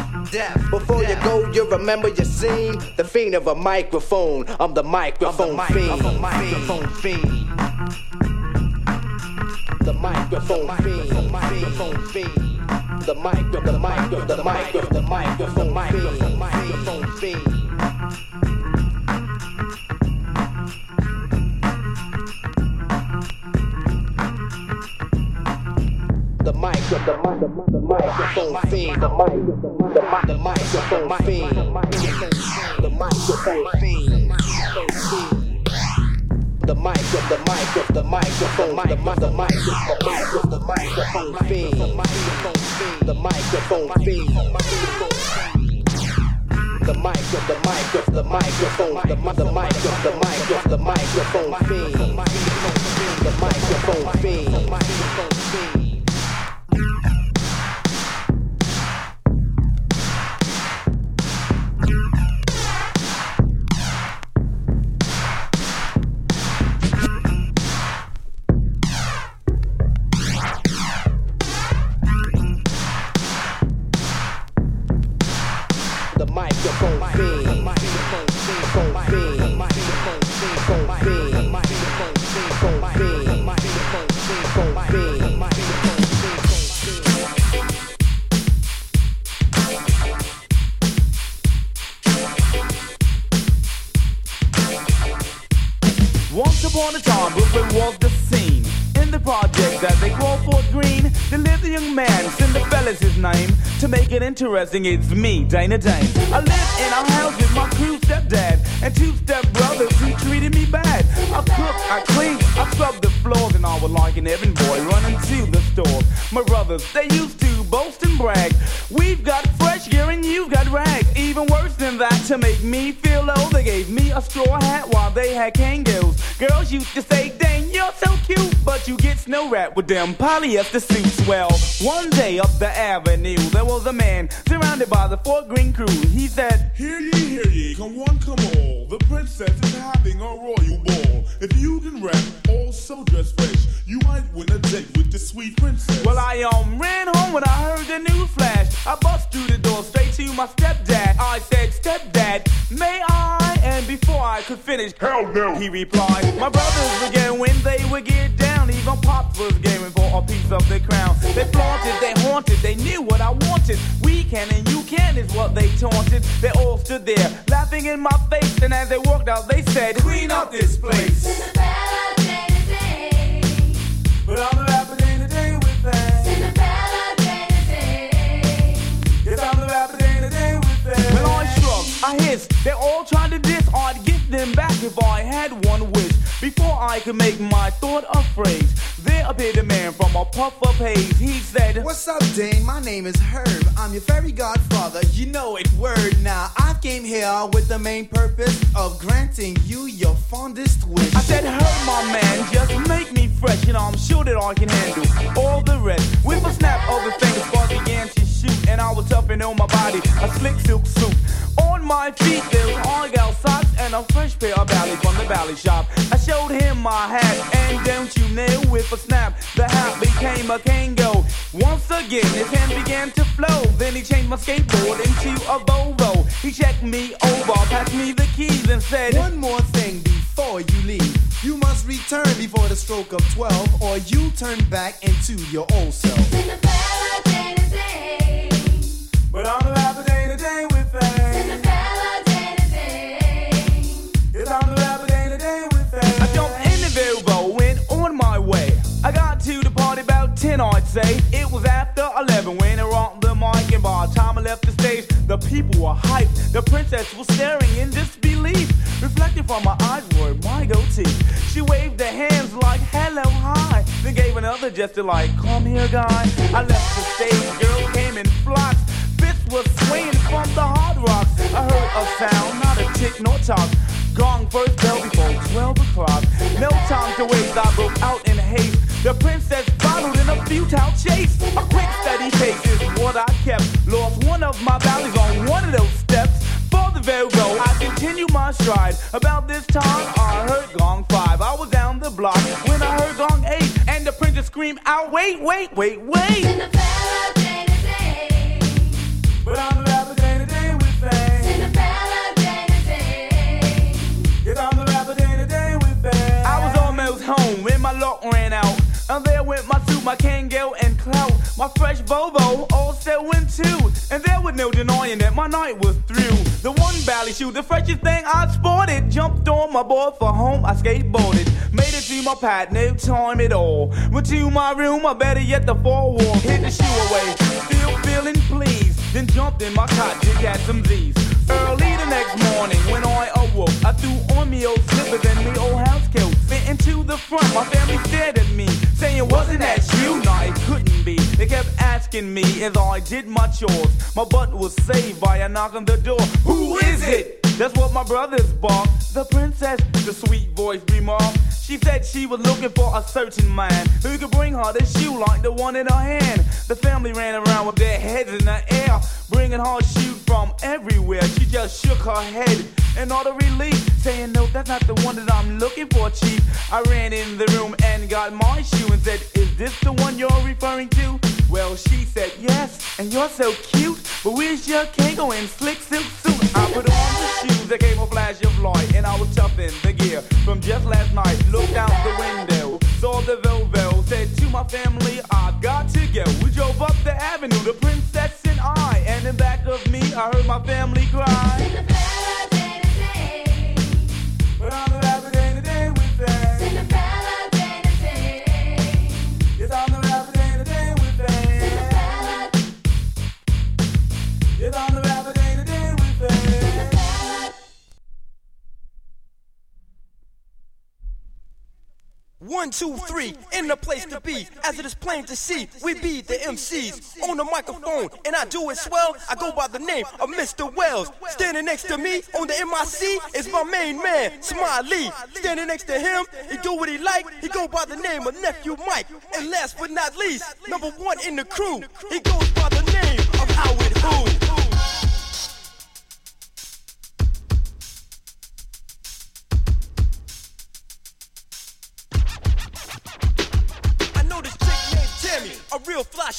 Before you go, you remember your scene. The fiend of a microphone. I'm the microphone fiend. The microphone fiend. The microphone fiend. The microphone fiend. The micro, the micro, the micro, the microphone fiend. The microphone fiend. The micro, the mic, the microphone fiend. The mic, the mic, the microphone fiend. The microphone fiend. The mic, the mic, the microphone, the mic, the mic, the mic, the microphone fiend. The microphone fiend. The microphone fiend. The mic, the mic, the microphone, the mic, the mic, the mic, the microphone fiend. The microphone fiend. The microphone fiend. Interesting, it's me, Dana Dane. I lived in a house with my crew stepdad and two stepbrothers who treated me bad. I cooked, I cleaned, I scrubbed the floors, and I was like an errand boy running to the store. My brothers, they used to boast and brag. We've got fresh gear and you've got rags. Even worse than that, to make me feel low, they gave me a straw hat while they had kangaroos. Girls used to say, dang, you're so cute, but you get snow wrapped with them polyester suits. Well, one day up the avenue, there was a man surrounded by the Fort Greene crew. He said, Hear ye, hear ye, come one, come all. The princess is having a royal ball. If you can rap, also dress fresh, you might win a date with the sweet princess. Well, I um ran home when I heard the news flash. I bust through the door straight to my stepdad. I said, Stepdad, may I? And before I could finish, hell no, he replied. My brothers would get when they would get down. Even Pops was gaming for a piece of the crown. They flaunted, they haunted, they knew what I wanted. We can and you can is what they taunted. They all stood there, laughing laughing in my face. And as they walked out, they said, Clean up this place. But I'm the rapper day to day I hissed. They all tried to diss. I'd give them back if I had one wish. Before I could make my thought a phrase, there appeared a man from a puff of haze. He said, What's up, Dane? My name is Herb. I'm your fairy godfather. You know it, word. Now, I came here with the main purpose of granting you your fondest wish. I said, Herb, my man, just make me fresh, and I'm sure that I can handle all the rest. With a snap of the fingers, Buzz began to shoot, and I was toughin' on my body, a slick silk suit. On my feet, there's argyle socks and a fresh pair of ballies from the valley shop. I showed him my hat, and don't you know, with a snap, the hat became a Kangol. Once again, his hand began to flow. Then he changed my skateboard into a Volvo. He checked me over, passed me the keys, and said, One more thing before you leave. You must return before the stroke of 12, or you turn back into your old self. But I'm the rapper day to day with fame. Yes, I'm the rapper day to day with fame. I jumped in the Volvo, went on my way. I got to the party about 10, I'd say. It was after 11 when I rocked the time I left the stage, the people were hyped. The princess was staring in disbelief. Reflecting from my eyes were my goatee. She waved her hands like hello, hi. Then gave another gesture like, come here, guy. I left the stage, girl came in flocks. Fists was swinging from the hard rocks. I heard a sound, not a tick nor talk. Gong first bell before 12 o'clock. No time to waste, I broke out in haste. The princess followed in a futile chase. A quick steady pace is what I kept. Lost one of my valleys on one of those steps. For the Virgo, I continue my stride. About this time, I heard gong five. I was down the block when I heard gong eight. And the princess screamed out, wait, wait, wait, wait. But I'm the day to my my and clout. My fresh Volvo set went too. And there was no denying that my night was through. The one bally shoe, the freshest thing I sported. Jumped on my board for home, I skateboarded. Made it to my pad, no time at all. Went to my room, I better yet, the four wall. Hid the shoe away, still feeling pleased. Then jumped in my cot to get some Z's. Early the next morning, when I awoke, I threw on me old slippers and me old house coat. Fit into the front, my family stared at me, saying, Wasn't that you? No, it couldn't be. They kept asking me as I did my chores. My butt was saved by a knock on the door. Who is it? That's what my brothers barked. The princess, the sweet voice remarked. She said she was looking for a certain man who could bring her the shoe like the one in her hand. The family ran around with their heads in the air, bringing her shoes from everywhere. She just shook her head in all the relief, saying, No, that's not the one that I'm looking for, Chief. I ran in the room and got my shoe and said, Is this the one you're referring to? Well, she said, Yes, and you're so cute. But where's your Kangol and slick silk suit? I put on the shoes that gave a flash of light, and I was tough the gear from just last night. Looked out the window, saw the Volvo, said to my family, I've got to go. We drove up the avenue, the princess and I, and in back of me, I heard my family cry. One, two, three, in the place to be. As it is plain to see, we be the MCs on the microphone, and I do it swell. I go by the name of Mr. Wells. Standing next to me on the MIC is my main man, Smiley. Standing next to him, he do what he like. He go by the name of Nephew Mike. And last but not least, number one in the crew, he goes by the name of Howard Who.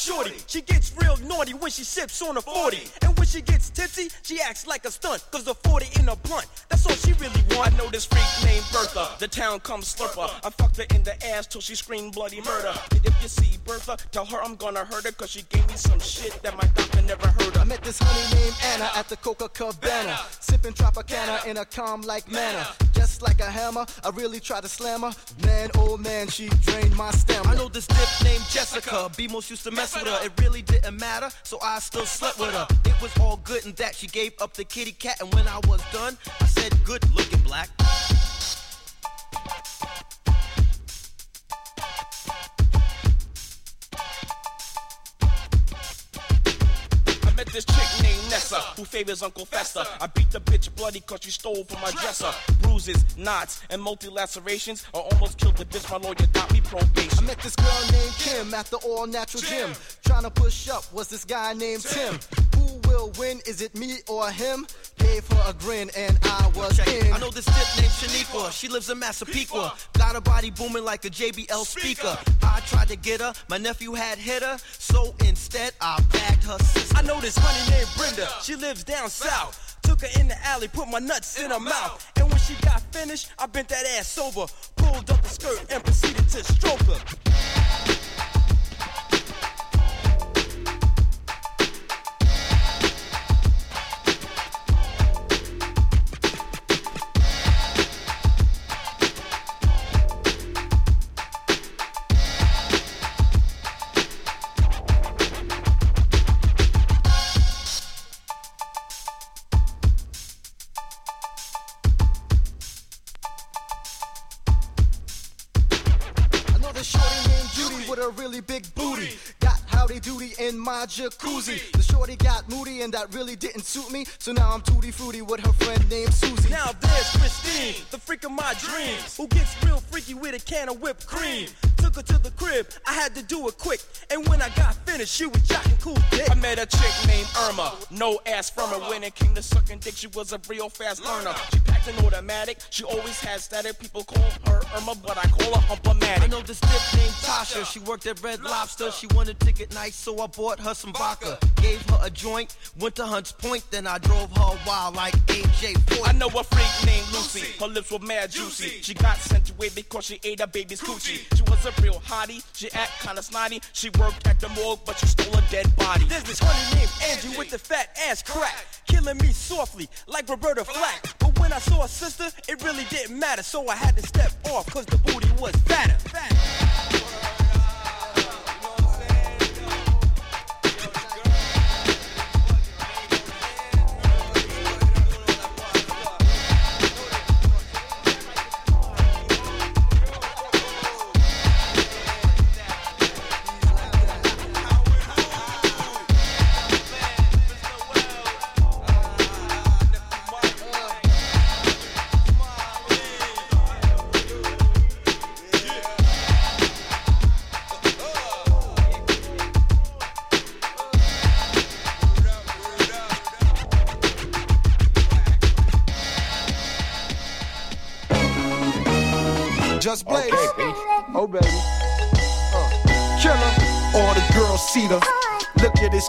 Shorty. She gets real naughty when she sips on a 40. And when she gets tipsy, she acts like a stunt. Cause the 40 in a blunt, that's all she really want. I know this freak named Bertha. The town comes slurper. I fucked her in the ass till she screamed bloody murder. And if you see Bertha, tell her I'm gonna hurt her. Cause she gave me some shit that my doctor never heard of. I met this honey named Anna at the Copacabana, sipping Tropicana in a calm like manner. Just like a hammer, I really tried to slam her. Man, oh man, she drained my stamina. I know this dip named Jessica. B-Most used to mess with her. It really didn't matter, so I still slept with her. It was all good and that she gave up the kitty cat. And when I was done, I said, good looking black. I met this chick named Nessa who favors Uncle Fester. I beat the bitch bloody cause she stole from my dresser. Bruises, knots, and multi lacerations. I almost killed the bitch. My lawyer got me probation. I met this girl named Kim at the all natural gym. Trying to push up was this guy named Tim. Who will win? Is it me or him? Gave her a grin and I was in. I know this dip named Shaniqua. She lives in Massapequa. Got her body booming like a JBL speaker. I tried to get her. My nephew had hit her. So instead, I bagged her sister. I know this honey named Brenda. She lives down south. Took her in the alley, put my nuts in her mouth. And when she got finished, I bent that ass over. Pulled up the skirt and proceeded to stroke her. Jacuzzi. The shorty got moody and that really didn't suit me. So now I'm tutti fruity with her friend named Susie. Now there's Christine, the freak of my dreams, who gets real freaky with a can of whipped cream. Took her to the crib, I had to do it quick. And when I got finished, she was jotting cool dick. I met a chick named Irma, no ass from her. When it came to sucking dick, she was a real fast learner. She packed an automatic, she always had static. People call her Irma, but I call her Humpermatic. I know this dip named Tasha. She worked at Red Lobster. She wanted to get nice, so I bought her some vodka. Gave her a joint, went to Hunts Point, then I drove her wild like AJ Foyt. I know a freak named Lucy. Her lips were mad juicy. She got sent away because she ate a baby's coochie. She was a real hottie. She act kinda snotty. She worked at the morgue, but she stole a dead body. There's this honey named Angie with the fat ass crack, killing me softly like Roberta Flack. But when I saw a sister, it really didn't matter, so I had to step off cause the booty was fatter. Just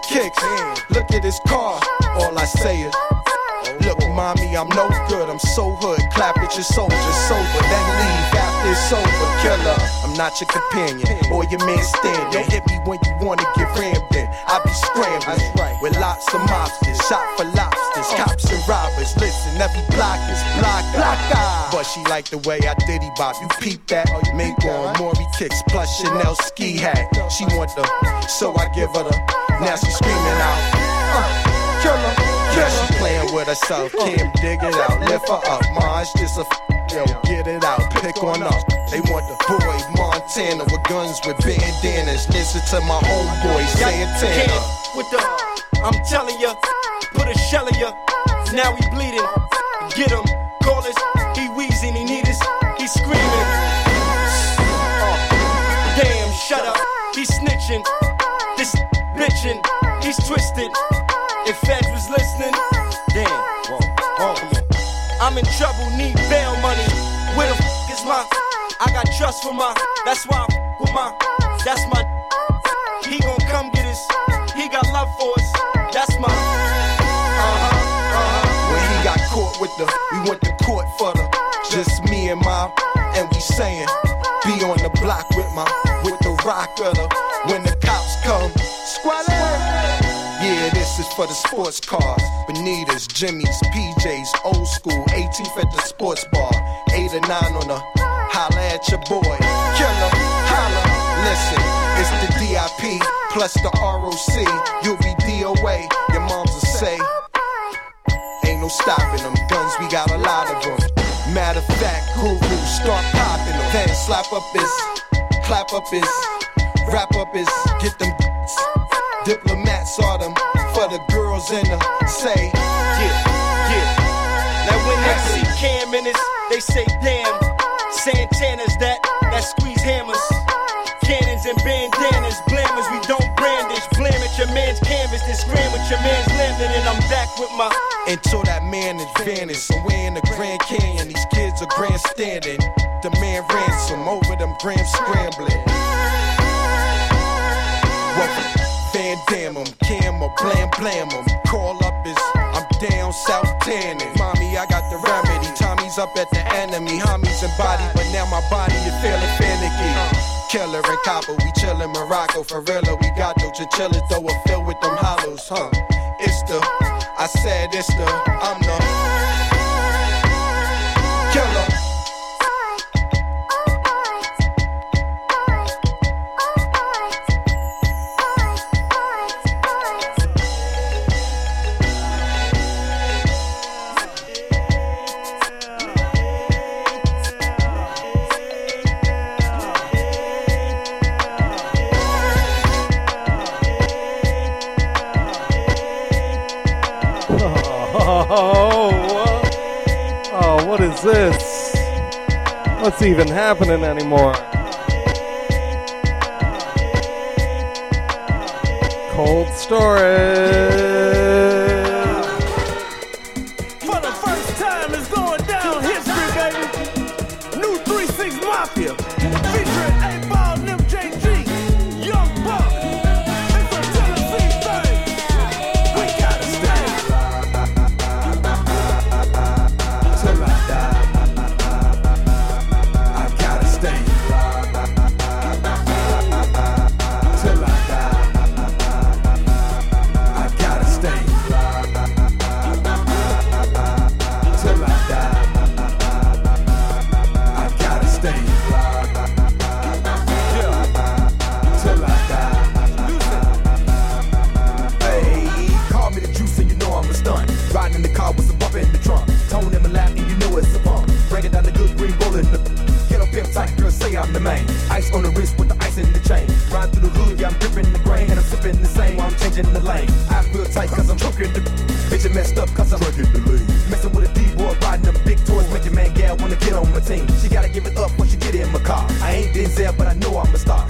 kicks. Look at his car. All I say is. Look, mommy, I'm no good. I'm so hood. Clap at your soldiers sober. Then leave after it's over. Killer. Not your companion or your man stand. Don't hit me when you wanna get rammed in. I be scrambling with lots of mobsters. Shot for lobsters. Cops and robbers. Listen, every block is block. Block. But she like the way I diddy bop. You peep that? Mink on Maury kicks plus Chanel ski hat. She want the, so I give her the. Now she screaming out. Uh, killer. She playing with herself. Can't dig it out. Lift her up. Ma, it's just a. F- Yo, get it out, pick on up. They want the boy Montana with guns with bandanas. Listen to my homeboy Santana. With the, I'm telling ya, put a shell in ya. Now he bleeding. Get him, call us. He wheezing, he need us. He screaming. Uh, damn, shut up. He's snitching. This bitching. He's twisted. If Feds was listening, damn. I'm in trouble, need bail money. Where the f is my? I got trust for my. That's why I'm with my. That's my. He gon' come get us. He got love for us. That's my. Uh-huh, uh-huh. When he got caught with the, we went to court for the, just me and my, and we saying, be on the block with my, with the rock of the, when the for the sports cars, Bonitas, Jimmy's, PJs, old school, 18th at the sports bar, 8 or 9 on the, holla at your boy, killer, holla, listen, it's the DIP, plus the ROC, you'll be DOA, your moms will say, Ain't no stopping them. Guns, we got a lot of them. Matter of fact, guru, start popping them. Then slap up this, clap up his, wrap up is get them. Diplomats are them for the girls in the say, Yeah, yeah. Now when they see Cam in us, they say damn. Santana's that that squeeze hammers. Cannons and bandanas, blamers. we don't brandish. Blam at your man's canvas, then scram with your man's landing, and I'm back with my. until that man is vanished. Somewhere in the Grand Canyon, these kids are grandstanding. The man ransom over them grams scrambling. Or Blam 'em. Call up is I'm down south tanning. Mommy, I got the remedy. Tommy's up at the enemy. Homies and body, but now my body is feeling finicky. Killer and copper, we chillin' Morocco for real. We got no chinchillas, though we're filled with them hollows, huh? It's the, I said it's the, I'm the Oh, oh, what is this? What's even happening anymore? Cold storage. Cause I'm choking the Bitch, it messed up cause I'm breaking the lane. Messing with a D-boy, riding them big toys. Make your man gal wanna get on my team. She gotta give it up when she get in my car. I ain't Denzel, but I know I'm a star.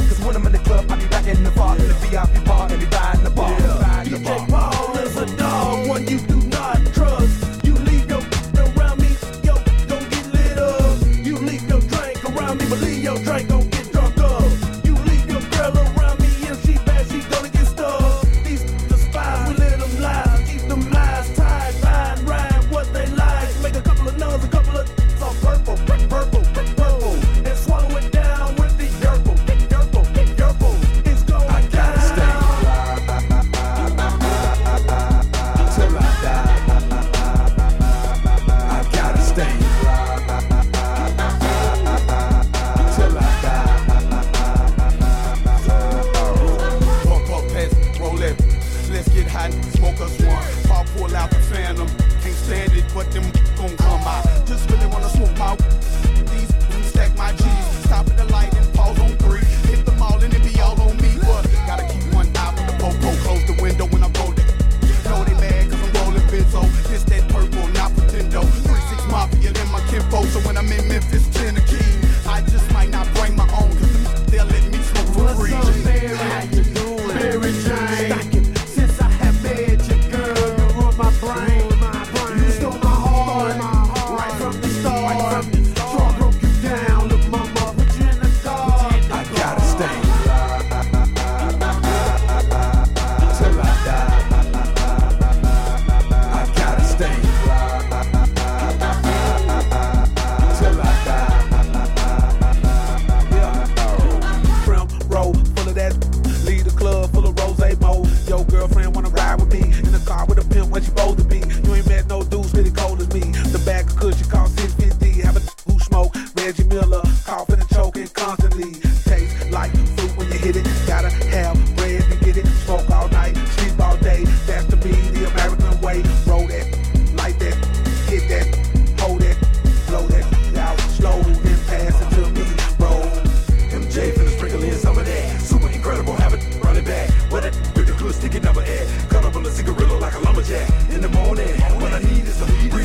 What I need is a leader.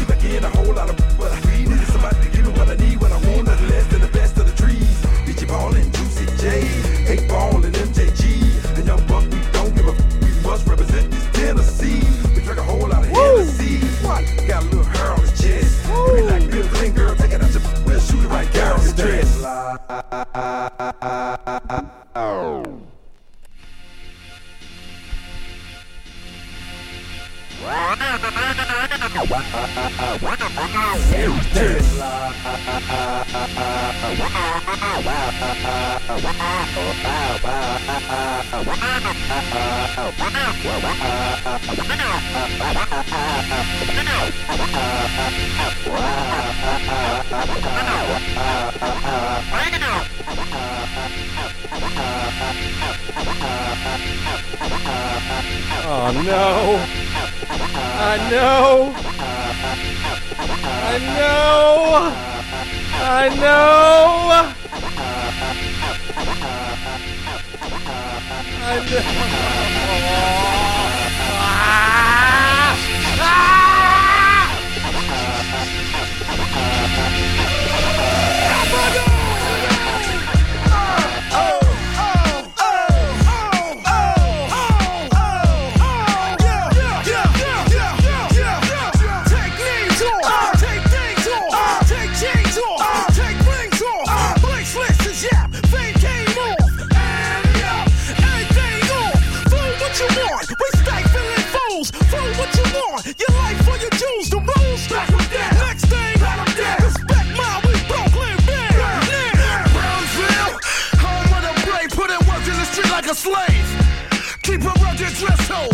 What Oh no! I know! I know! I know. I know. Ah! Ah! Oh slaves. Keep a rugged dress code.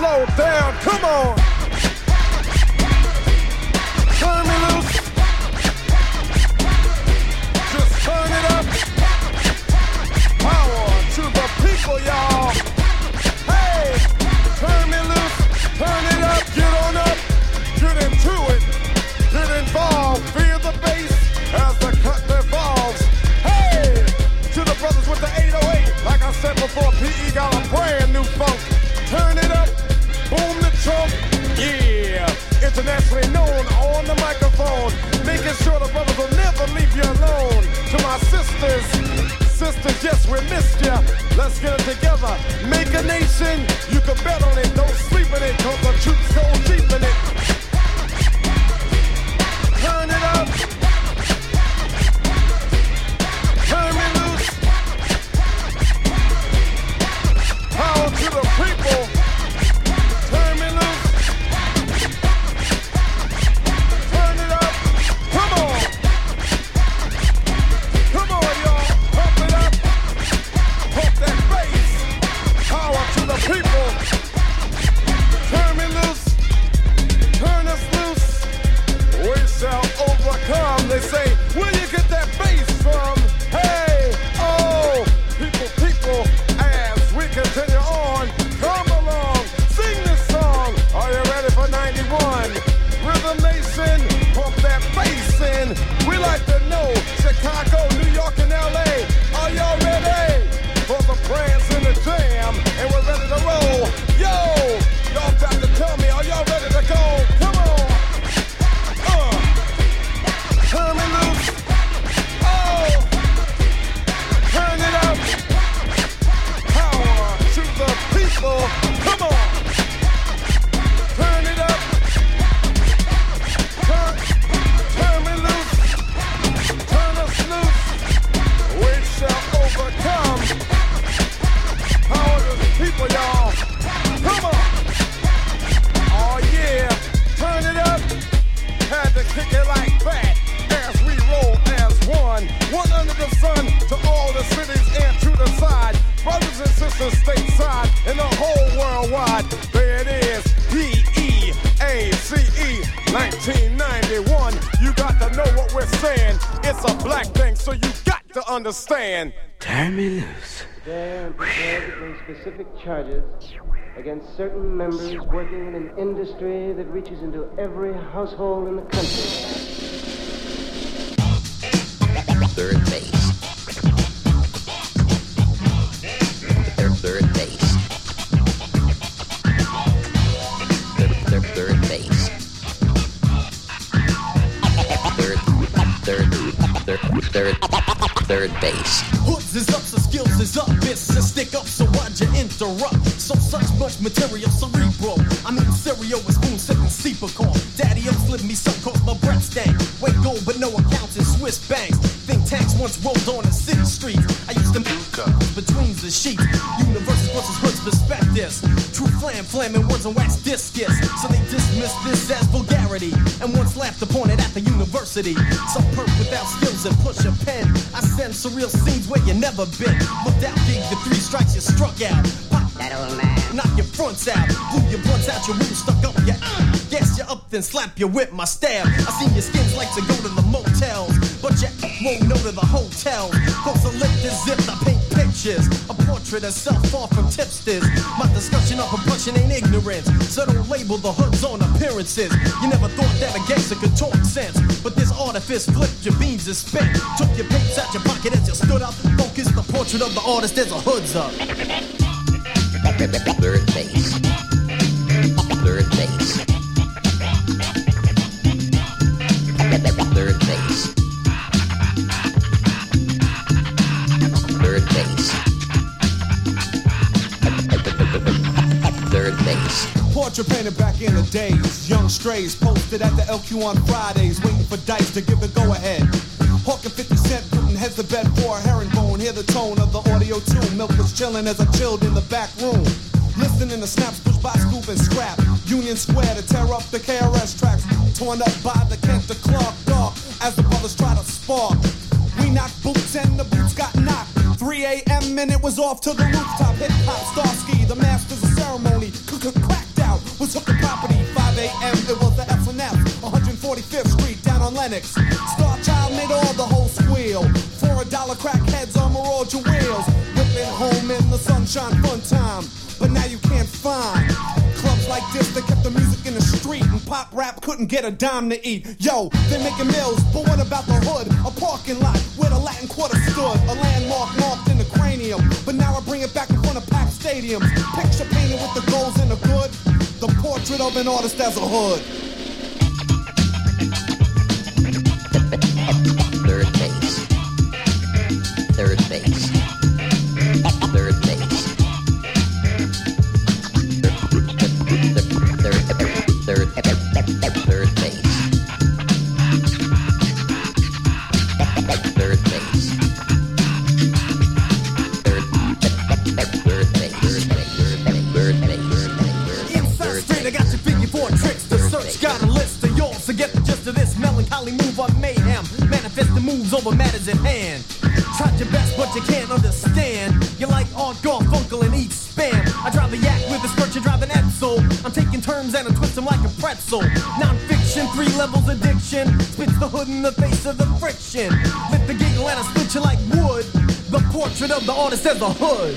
Slowed down. Come on. To my sisters, sisters, yes, we missed ya. Let's get it together. Make a nation. You can bet on it. Don't sleep in it. Cause the truth go deep in it. Against certain members working in an industry that reaches into every household in the country. Third base. Third, third base. Third, third base. Third, third, third, third, third base. You with my stab. I seen your skins like to go to the motels. But you won't know to the hotel. Cause I lick the zip, I paint pictures. A portrait of self far from tipsters. My discussion of propulsion ain't ignorance. So don't label the hoods on appearances. You never thought that a gangster could talk sense. But this artifice flipped your beams and spent. Took your papes out your pocket as you stood up. Focused the portrait of the artist as a hood's up. Third base. posted at the LQ on Fridays, waiting for dice to give the go ahead. Hawking 50 Cent, putting heads to bed for a herringbone. Hear the tone of the audio too. Milk was chilling as I chilled in the back room. Listening to snaps pushed by Scoop and Scrap. Union Square to tear up the KRS tracks. Torn up by the Kent to Clark Dark as the brothers try to spark. We knocked boots and the boots got knocked. 3 a.m. and it was off to the rooftop. Hip hop Starsky, the master crackheads on your wheels. Whipping home in the sunshine, fun time. But now you can't find clubs like this that kept the music in the street and pop rap couldn't get a dime to eat. Yo, they're making meals, but what about the hood? A parking lot where the Latin Quarter stood, a landmark marked in the cranium. But now I bring it back in front of packed stadiums. Picture painted with the goals and the good, the portrait of an artist as a hood. in the face of the friction. Lift the giggle and I split you like wood. The portrait of the artist as a hood.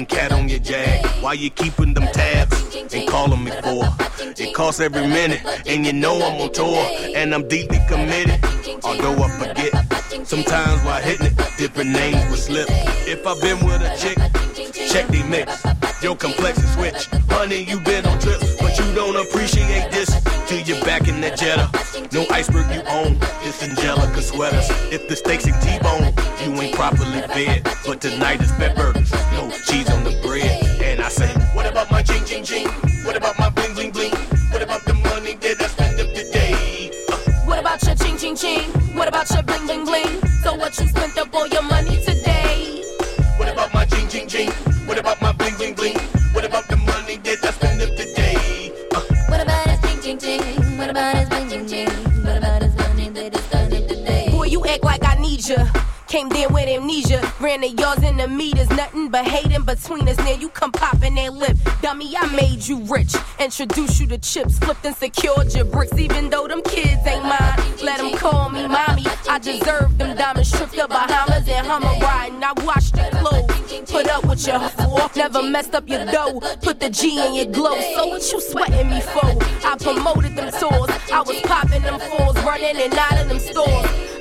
Cat on your jag. Why you keeping them tabs and calling me for? It costs every minute, and you know I'm on tour, and I'm deeply committed. Although I forget, sometimes while hitting it, different names will slip. If I've been with a chick, check the mix. Your complexion switch. Honey, you been on trips, but you don't appreciate this till you're back in that Jetta. No iceberg you own, it's Angelica sweaters. If the steaks and T-bone, you ain't properly fed. But tonight is fat burgers, no cheese but hating between us. Now you come popping that lip, dummy. I made you rich, introduced you to chips, flipped and secured your bricks. Even though them kids ain't mine, let them call me mommy. I deserve them diamonds, stripped the Bahamas and Hummer riding. I washed your clothes, put up with your off, never messed up your dough. Put the G in your glow. So what you sweating me for? I promoted them tours, I was popping them fours, running in and out of them stores.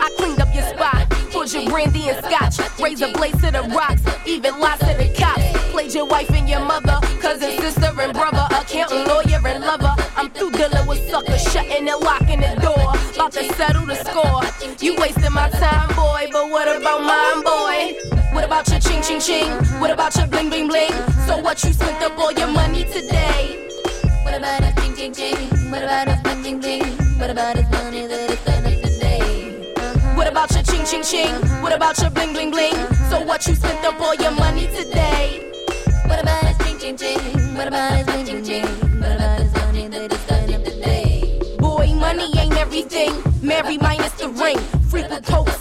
I cleaned up your spot. Your brandy and scotch, raise a blaze to the rocks, even lots to the cops. Played your wife and your mother, cousin, sister, and brother, accountant, lawyer, and lover. I'm through dealing with suckers, shutting and locking the door. About to settle the score. You wasting my time, boy, but what about mine, boy? What about your ching ching ching? What about your bling bling bling? So what you spent up all your money today? What about his ching ching ching? What about his bling bling bling? What about his money that today? What about your ching ching ching? What about your bling bling bling? So what you spent up all your money today? What about his ching ching ching? What about his bling bling bling? What about his money that spent up today? Boy, money ain't everything. Mary minus the ring. Frequent coats, mink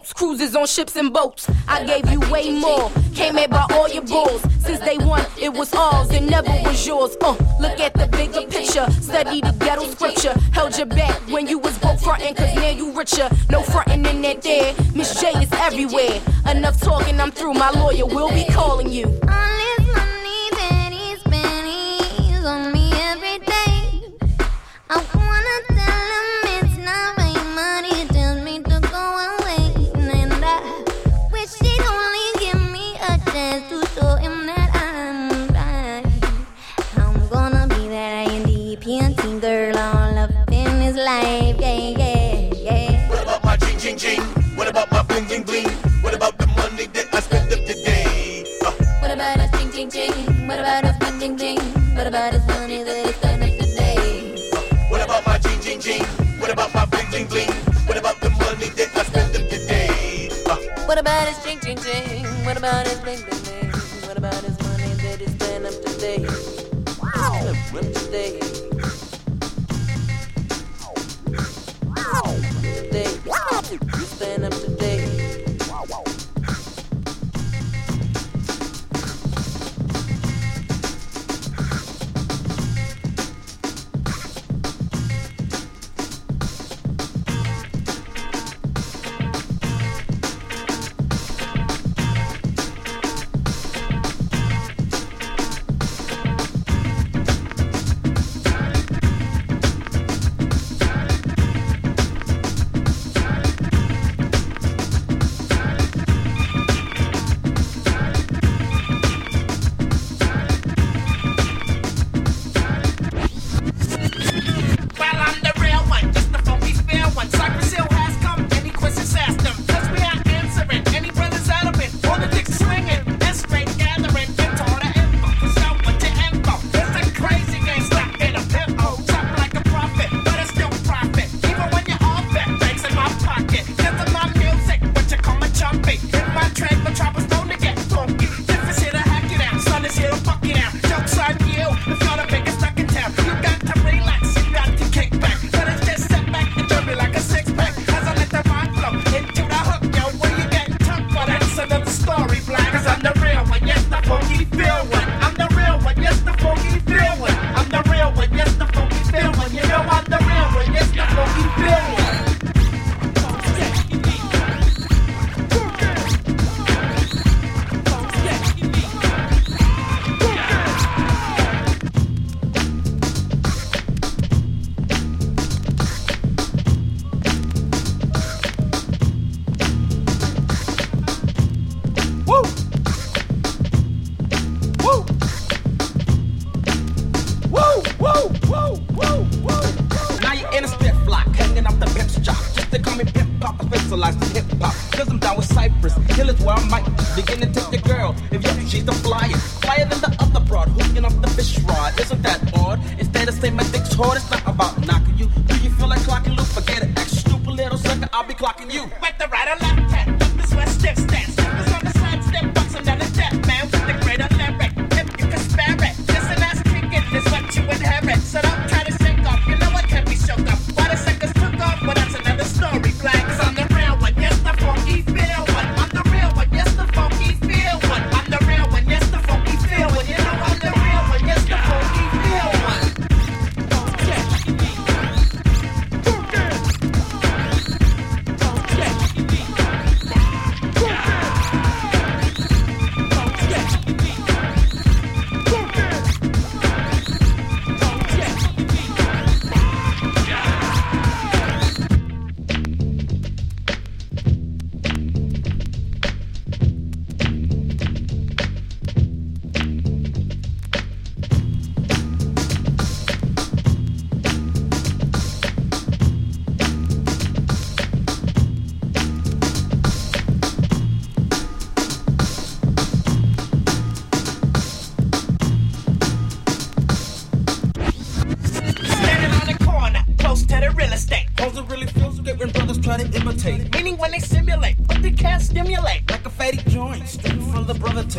coats, cruises on ships and boats. I gave you way more. Came here by all your bulls. Since day one, it was ours, it never was yours. Uh, look at the bigger picture. Study the ghetto scripture. Held your back when you was broke frontin', cause now you richer. No frontin' in that there. Miss J is everywhere. Enough talking, I'm through. My lawyer will be calling you. All his money spent, he's on me about his money that he spent up today? what about my ching ching ching? What about my bling bling bling? What about the money that I spent up today? Uh, What about his ching ching ching? What about his bling bling bling? What about his money that he spent up today? Up today. Today. You spent up today.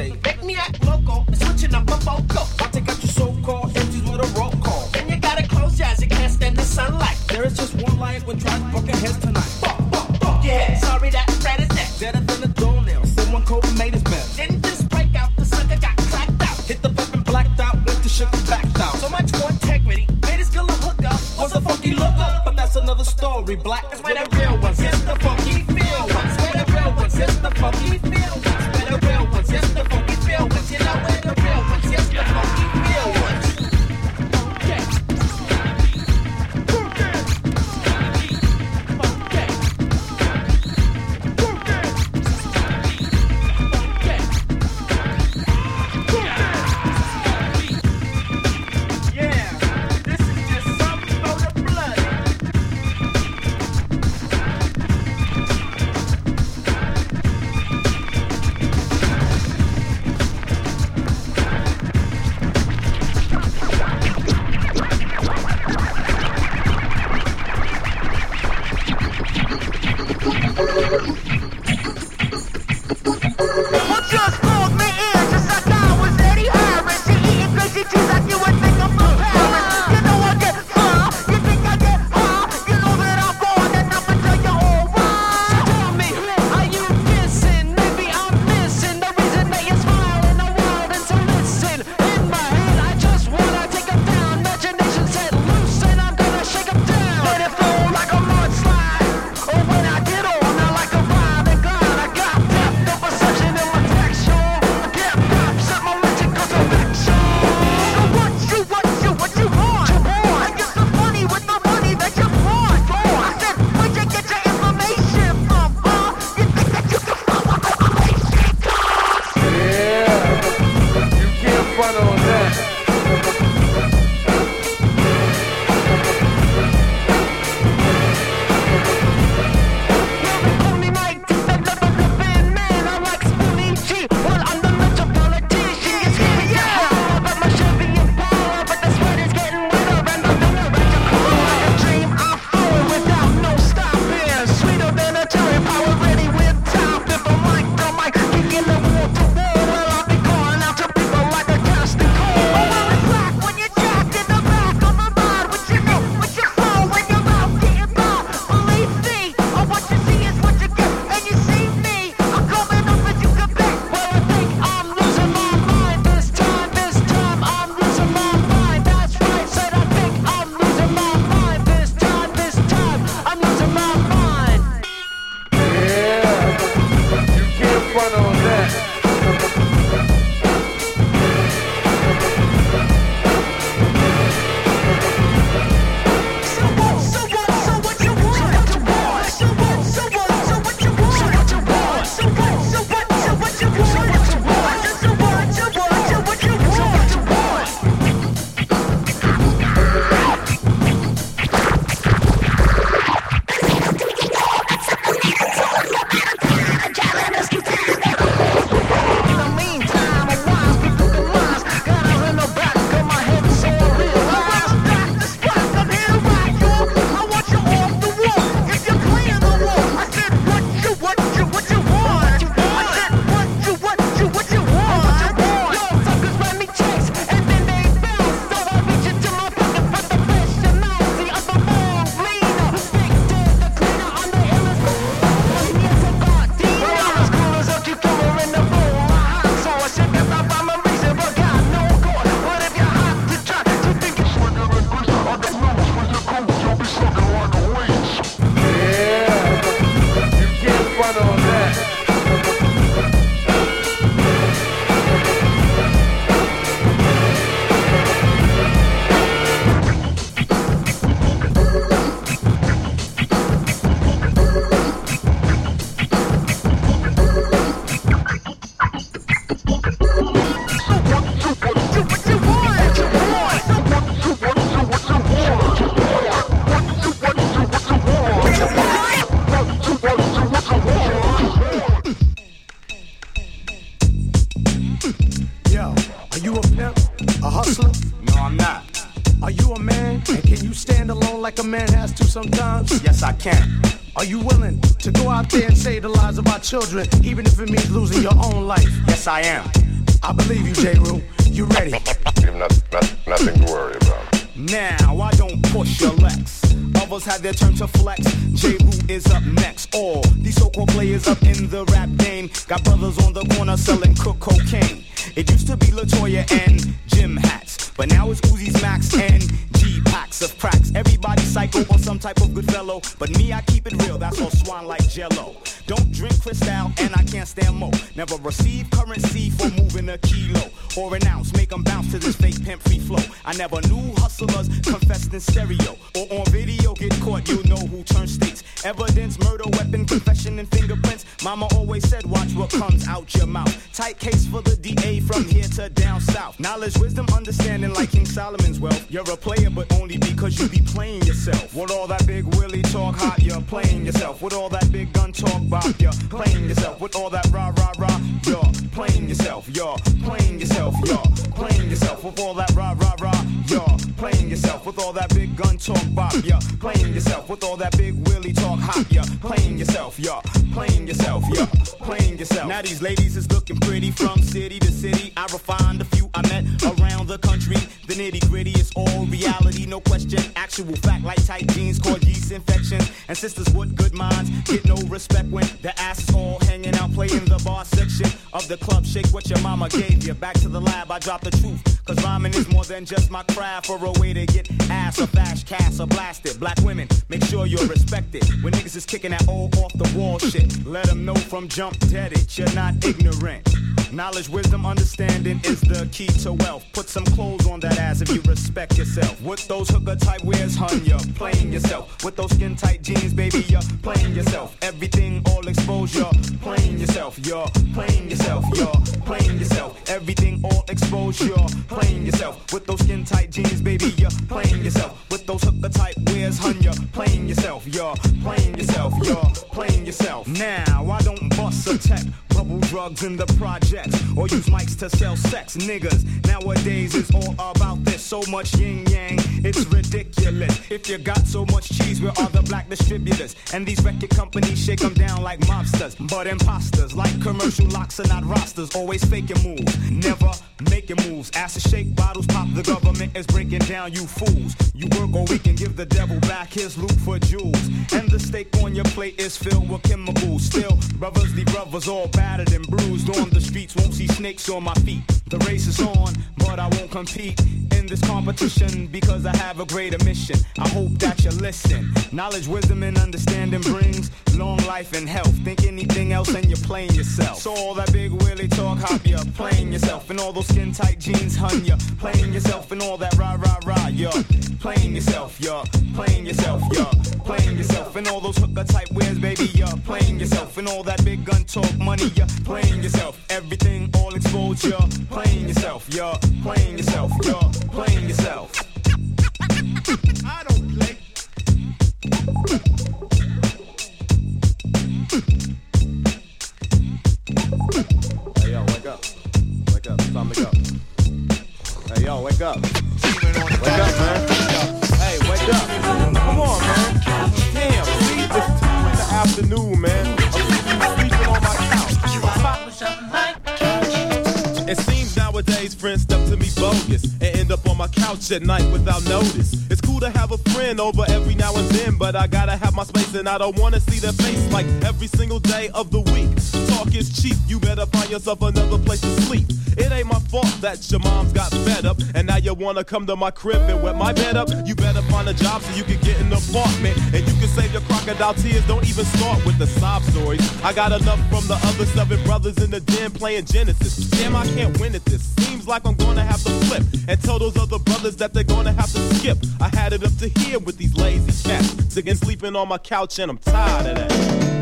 The like a man has to sometimes? Yes, I can. Are you willing to go out there and save the lives of our children, even if it means losing your own life? Yes, I am. I believe you, Jeru. Cristal and I can't stand more. Never receive currency for moving a kilo or an ounce. Make 'em bounce to this fake pimp free flow. I never knew hustlers confessed in stereo or on video. Get caught, you know who turns states. Evidence, murder, weapon, confession, and fingerprints. Mama always said, watch what comes out your mouth. Tight case for the DA from here to down south. Knowledge, wisdom, understanding like King Solomon's wealth. You're a player, but only because you be playing yourself. With all that big Willie talk hot, you're playing yourself. With all that big gun talk bop, you're playing yourself. With all that rah rah rah, you're playing yourself. You're playing yourself. You're playing yourself. With all that rah rah rah, you're playing yourself. With all that big gun talk bop, you're playing yourself. With all that big willy talk hot, you're playing yourself. You're playing yourself. You're playing yourself. Now these ladies is looking pretty from city to city. I refined a few I met around the country. The nitty gritty is all reality, no question. Actual fact like tight jeans cause yeast infections. And sisters with good minds get no respect when the ass is all hanging out playing the bar section of the club. Shake what your mama gave you. Back to the lab, I drop the truth. Cause rhyming is more than just my craft or a way to get ass or flash, cast or blasted. Black women, make sure you're respected. When niggas is kicking that old off the wall shit, let them know from jump dead it, you're not ignorant. Knowledge, wisdom, understanding is the key to wealth. Put some clothes on that ass if you respect yourself. With those hooker type wears, hun, you're playing yourself. With those skin tight jeans, baby, you're playing yourself. Everything all exposed, you're playing yourself. You're playing yourself. You're playing yourself. Everything all exposed, you're playing yourself. With those skin tight jeans, baby, you're playing yourself. With those hooker type wears, hun, you're playing yourself. You're playing yourself. You're playing yourself. Now, I don't bust a tech. Bubble drugs in the or use mics to sell sex, niggas. Nowadays it's all about this. So much yin yang, it's ridiculous. If you got so much cheese, where are the black distributors? And these record companies shake them down like mobsters, but imposters like commercial locks are not rosters. Always faking moves, never making moves. To shake bottles, pop. The government is breaking down you fools. You work or we can give the devil back his loot for jewels. And the steak on your plate is filled with chemicals. Still, brothers, the brothers all battered and bruised on the streets. Won't see snakes on my feet. The race is on, but I won't compete in this competition because I have a greater mission. I hope that you listen. Knowledge, wisdom, and understanding brings long life and health. Think anything else and you're playing yourself. So all that big willy talk, hop, you're playing yourself. And all those skin tight jeans, hun, you're playing yourself. And all that rah rah rah, you're playing yourself. You're playing yourself. You're playing yourself. And all those hooker type wears, baby, you're playing yourself. And all that big gun talk, money, you're playing yourself. Everything all exposed, you're playing yourself. You're playing yourself. You're playing yourself. I don't play. Hey yo, wake up. Wake up. It's time to go. Hey yo, wake up. Wake up, man. Hey, wake up. Come on, man. Damn, see, it's two in the afternoon, man. It seems nowadays friends step to me bogus and end up on my couch at night without notice. It's cool to have a friend over every now and then, but I gotta have my space and I don't wanna see their face like every single day of the week. Talk is cheap, you better find yourself another place to sleep. It ain't my fault that your mom's got fed up and now you wanna come to my crib and wet my bed up. You better find a job so you can get an apartment and you can save your crocodile tears. Don't even start with the sob stories. I got enough from the other seven brothers in the den playing Genesis. Damn, I can't win at this. Seems like I'm gonna have to flip and tell those other brothers that they're gonna have to skip. I had it up to here with these lazy cats, sitting sleeping on my couch and I'm tired of that.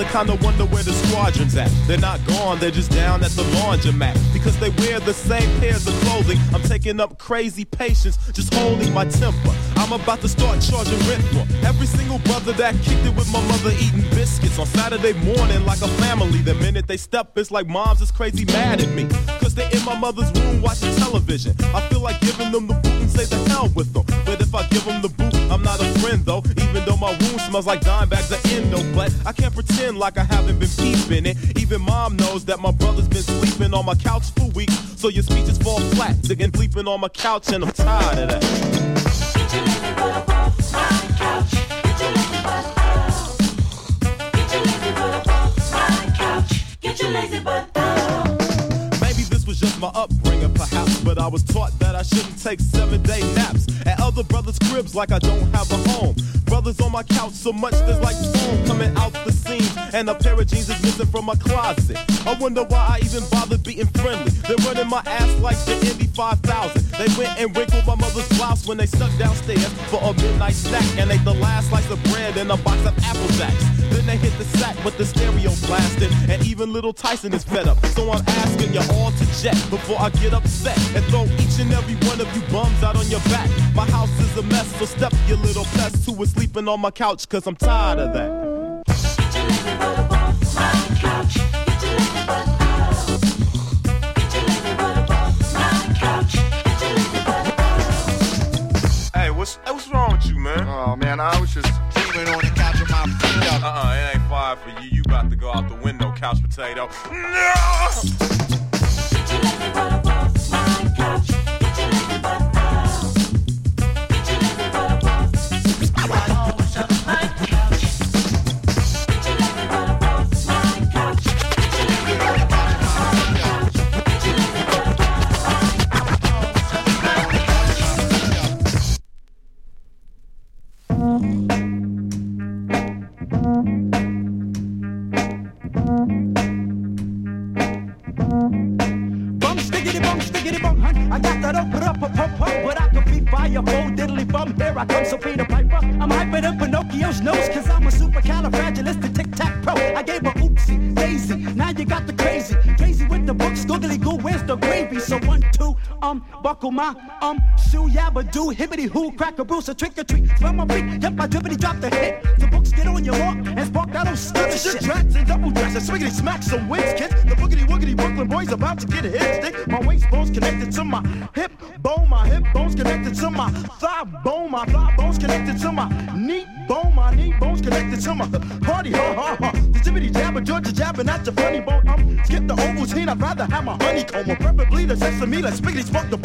I kinda wonder where the squadron's at. They're not gone, they're just down at the laundromat. Because they wear the same pairs of clothing. I'm taking up crazy patience, just holding my temper. I'm about to start charging rent for every single brother that kicked it with my mother eating biscuits on Saturday morning like a family. The minute they step, it's like mom's is crazy mad at me. Cause they're in my mother's room watching television. I feel like giving them the say the hell with them. But if I give them the boot, I'm not a friend though. Even though my room smells like dime bags of endo. But I can't pretend like I haven't been peeping it. Even mom knows that my brother's been sleeping on my couch for weeks. So your speeches fall flat, sitting sleeping on my couch, and I'm tired of that. Maybe this was just my upbringing, perhaps, but I was taught that I shouldn't take seven day naps at other brothers' cribs like I don't have a home. Brothers on my couch so much there's like foam coming out the seams, and a pair of jeans is missing from my closet. I wonder why I even bothered being friendly. They're running my ass like the Indy 5000. They went and wrinkled my mother's blouse when they stuck downstairs for a midnight snack and ate the last slice of bread and a box of Apple Jacks. Then they hit the sack with the stereo blasting, and even little Tyson is fed up. So I'm asking you all to jet before I get upset and throw each and every one of you bums out on your back. My house is a mess, so step your little pest who is sleeping on my couch, cause I'm tired of that. Hey, what's hey, what's wrong with you, man? Oh man, I was just dreaming on the couch with my feet up. Uh-uh, for you. You about to go out the window, couch potato. No! Bum hoo, crack a bruise, a trick or treat. Smell my feet, yep, I drippity drop the hit. The books get on your walk and spark that old stuff shit. Tracks and double dresses, swiggity smack some wins, kids. The boogity woogity Brooklyn boys about to get a hit stick. My waist bones connected to my hip bone, my hip bones connected to my thigh bone, my thigh bones connected to my knee bone, my knee bones connected to my party, ha ha ha. The jibbity jabber, Georgia jabber, not your funny bone. Um, skip the Ovaltine, I'd rather have my honeycomb, or preferably the sesame. Let's spiggity spark the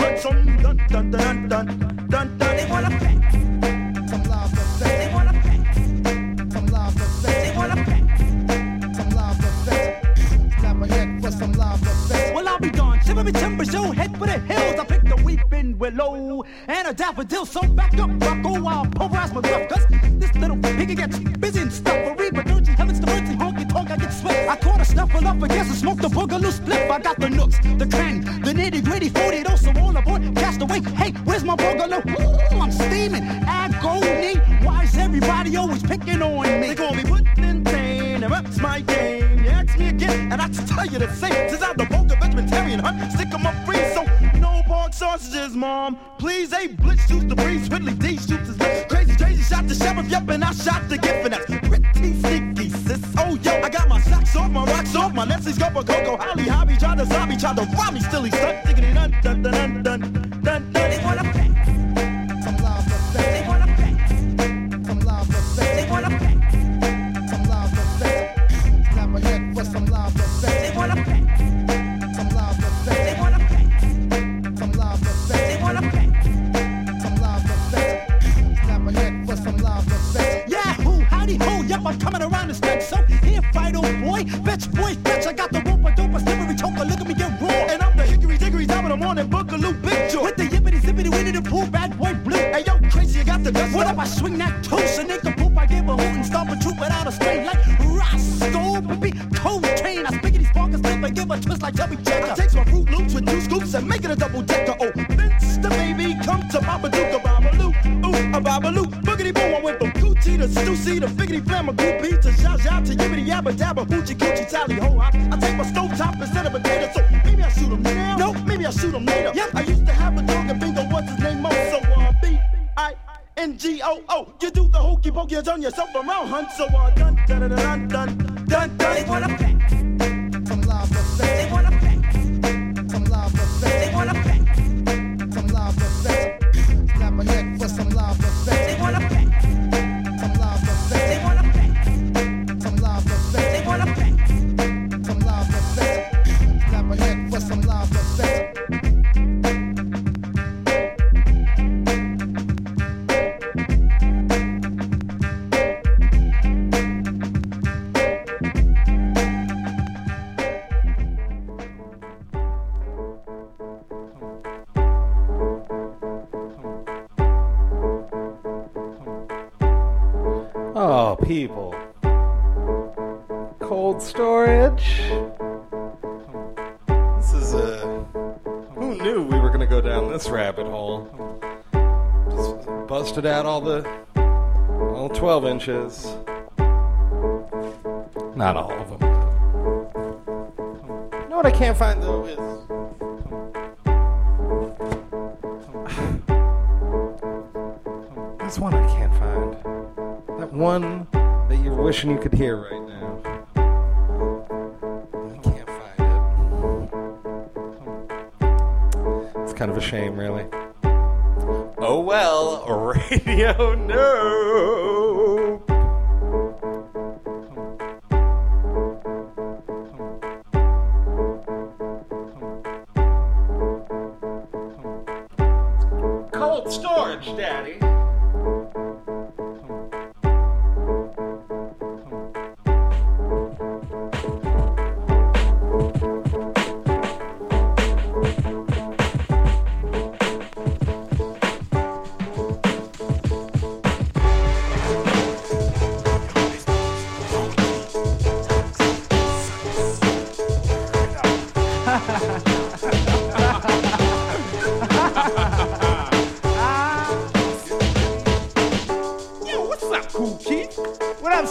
up,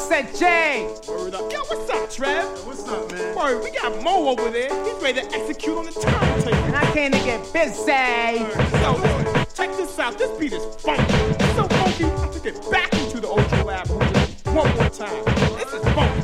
Word up. Yo, what's up, Trev? What's up, man? Word, we got Mo over there. He's ready to execute on the timetable. And I came to get busy. So, check this out. This beat is funky. It's so funky, I took it back into the Ultra Lab. One more time. This is funky.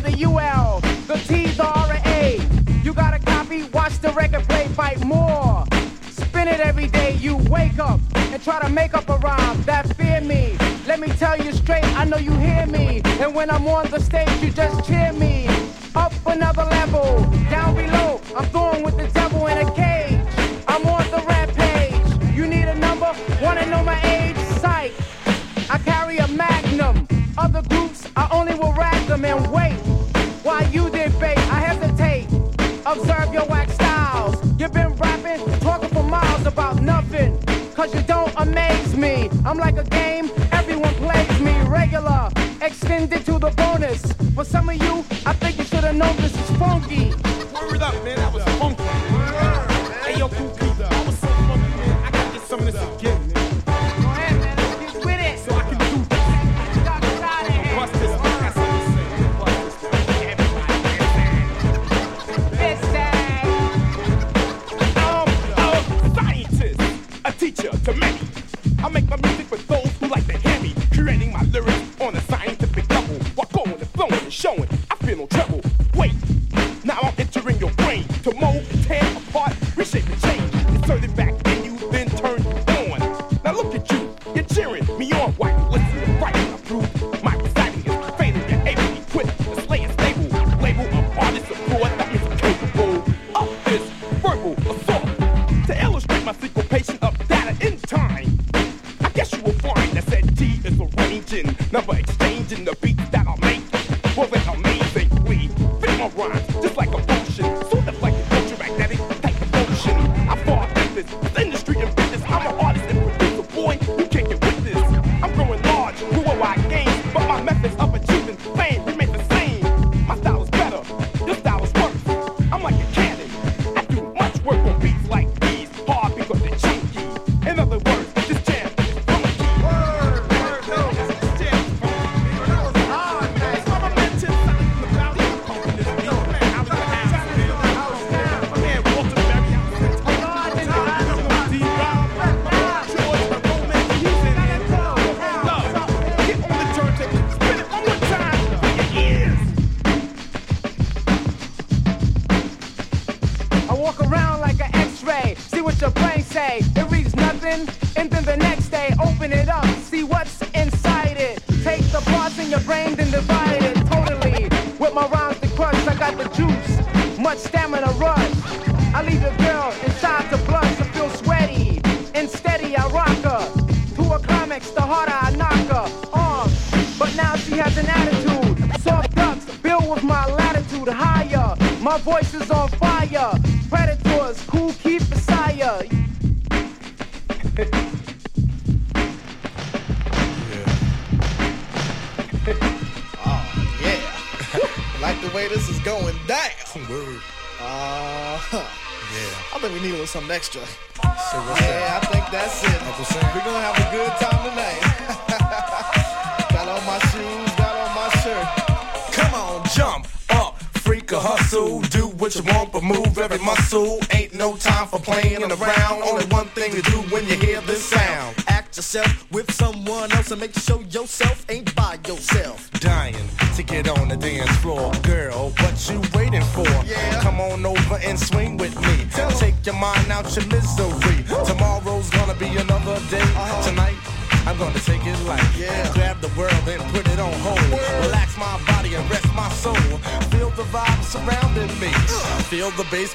the UL, the T, the R, and A. You got a copy? Watch the record play, fight more. Spin it every day, you wake up and try to make up a rhyme that fear me. Let me tell you straight, I know you hear me. And when I'm on the stage, you just cheer me. Up another level, down below, I'm throwing I'm like a game, everyone plays me regular. Extended to the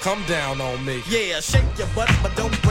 come down on me. Yeah, shake your butt, but don't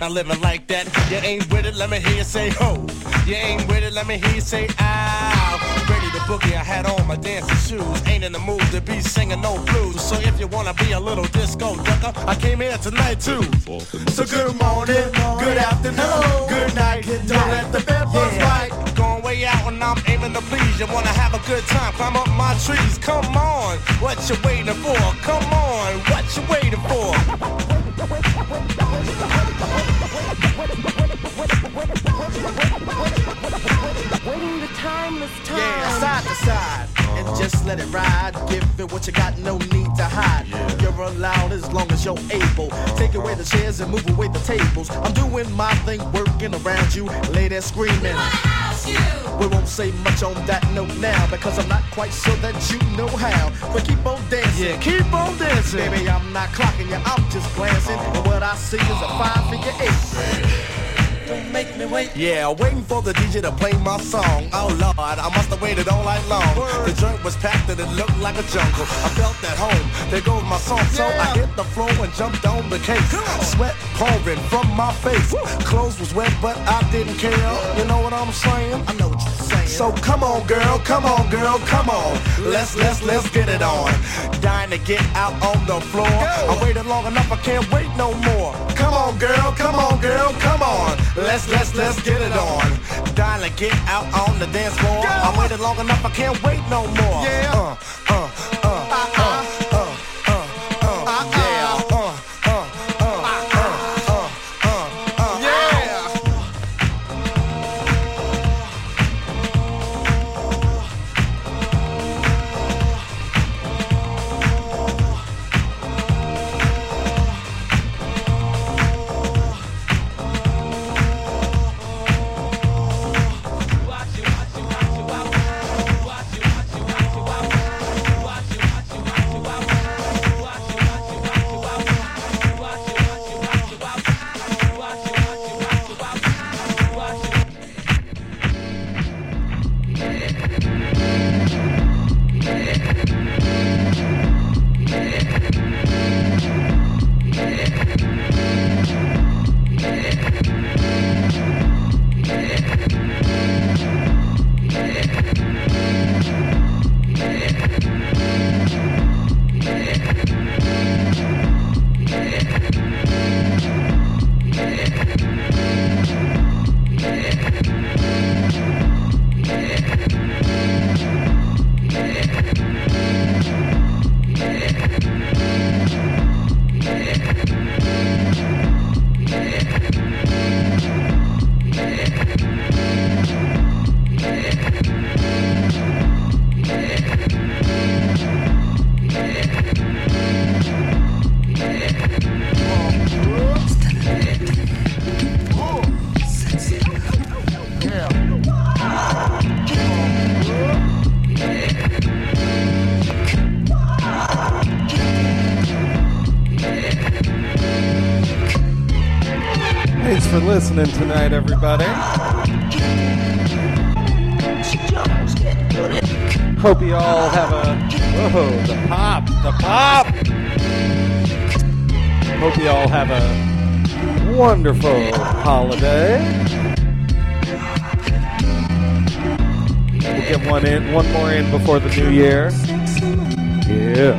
Not living like that. You ain't with it, let me hear you say ho. You ain't with it, let me hear you say ow. Ready to boogie, I had on my dancing shoes. Ain't in the mood to be singing no blues. So if you wanna be a little disco ducker, I came here tonight too. So good morning, good afternoon, good night. Don't let the bed bite. Going way out when I'm aiming to please. You wanna have a good time, climb up my trees. Come on, what you waiting for? Come on, what you waiting for? Waiting the timeless time. Yeah, side to side. And uh-huh. just let it ride. Give it what you got, no need to hide. You're allowed as long as you're able. Uh-huh. Take away the chairs and move away the tables. I'm doing my thing, working around you. Lay there screaming. We won't say much on that note now because I'm not quite sure that you know how. But keep on dancing. Yeah, keep on dancing. Baby, I'm not clocking you, I'm just glancing. And what I see is a five figure eight. Don't make me wait. Yeah, waiting for the DJ to play my song. Oh Lord, I must have waited all night long. The joint was packed and it looked like a jungle. I felt at home. There goes my song, so I hit the floor and jumped on the case. Sweat pouring from my face. Clothes was wet, but I didn't care. You know what I'm saying? I know what you're saying. So come on, girl, come on, girl, come on. Let's let's let's get it on. Dying to get out on the floor. I waited long enough, I can't wait no more. Come on, girl, come on, girl, come on. Let's let's let's get it on. To get out on the dance floor. I waited long enough, I can't wait no more. Yeah. Uh, uh, listening tonight, everybody. Hope you all have a whoa the pop the pop. Hope you all have a wonderful holiday. We'll get one in, one more in before the new year. Yeah,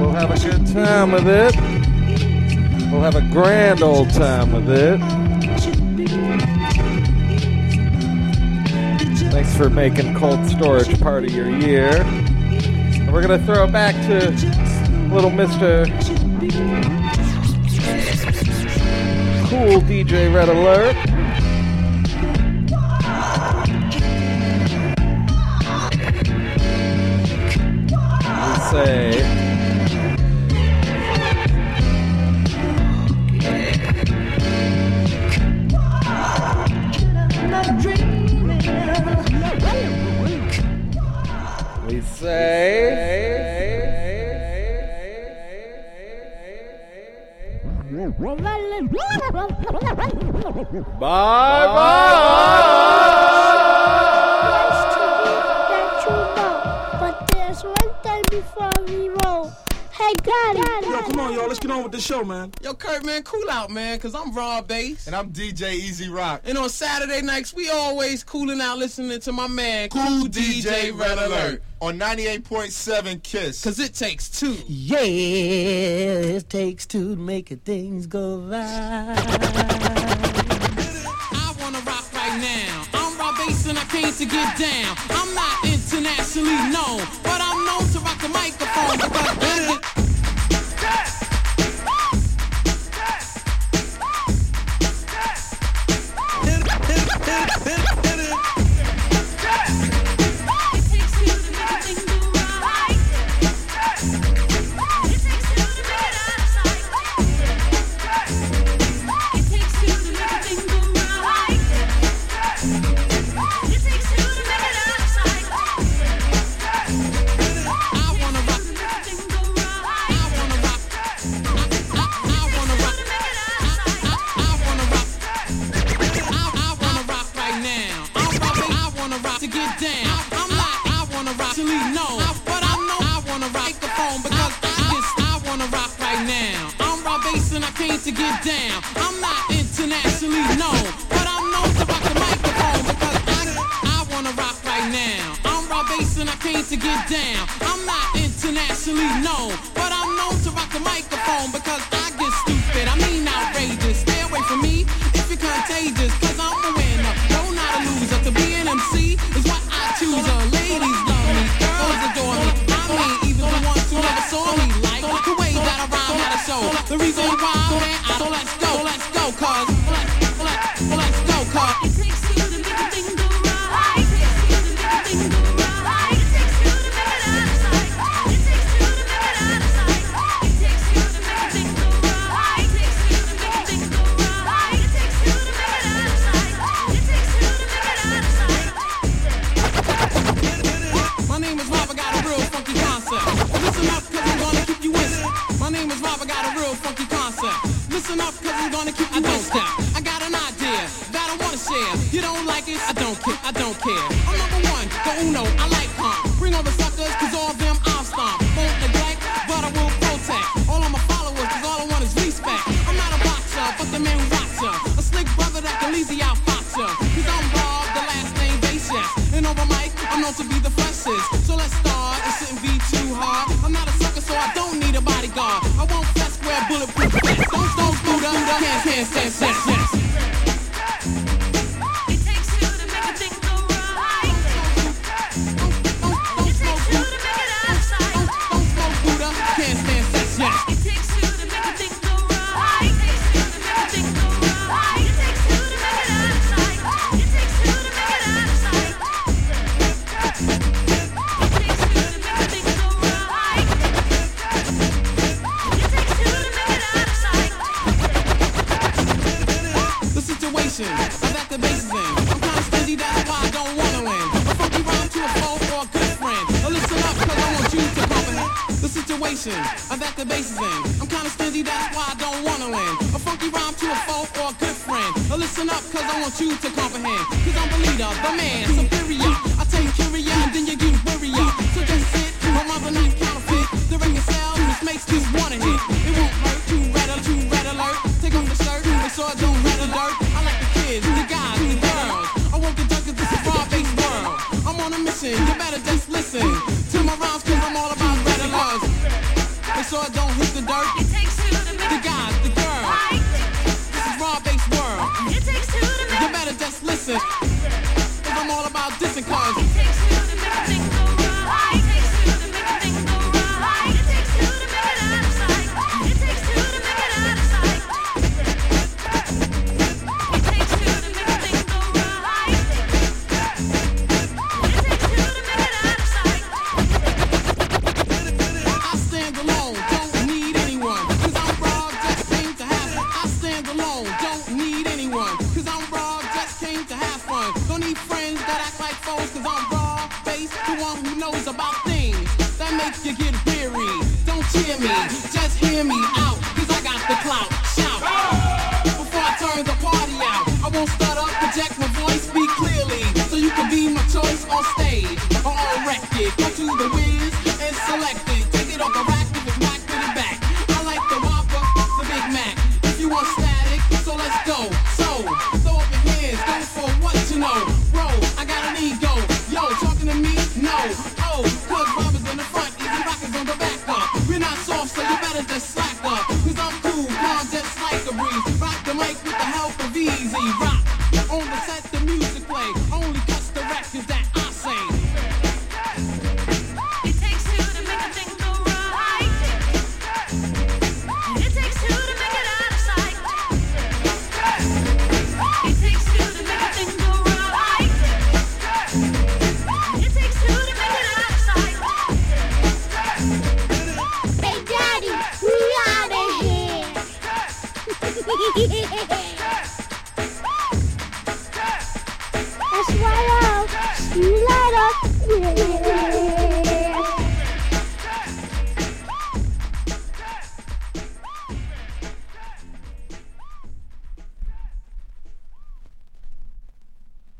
we'll have a good time with it. We'll have a grand old time with it. Thanks for making cold storage part of your year. And we're going to throw it back to little Mr. Kool DJ Red Alert. because I'm Rob Base. And I'm DJ E-Z Rock. And on Saturday nights, we always cooling out listening to my man, Cool, cool DJ, DJ Red Alert. Alert. On 98.7 Kiss. Because it takes two. Yeah, it takes two to make things go right. I want to rock right now. I'm Rob Base and I came to get down. I'm not internationally known, but I'm known to rock the microphone.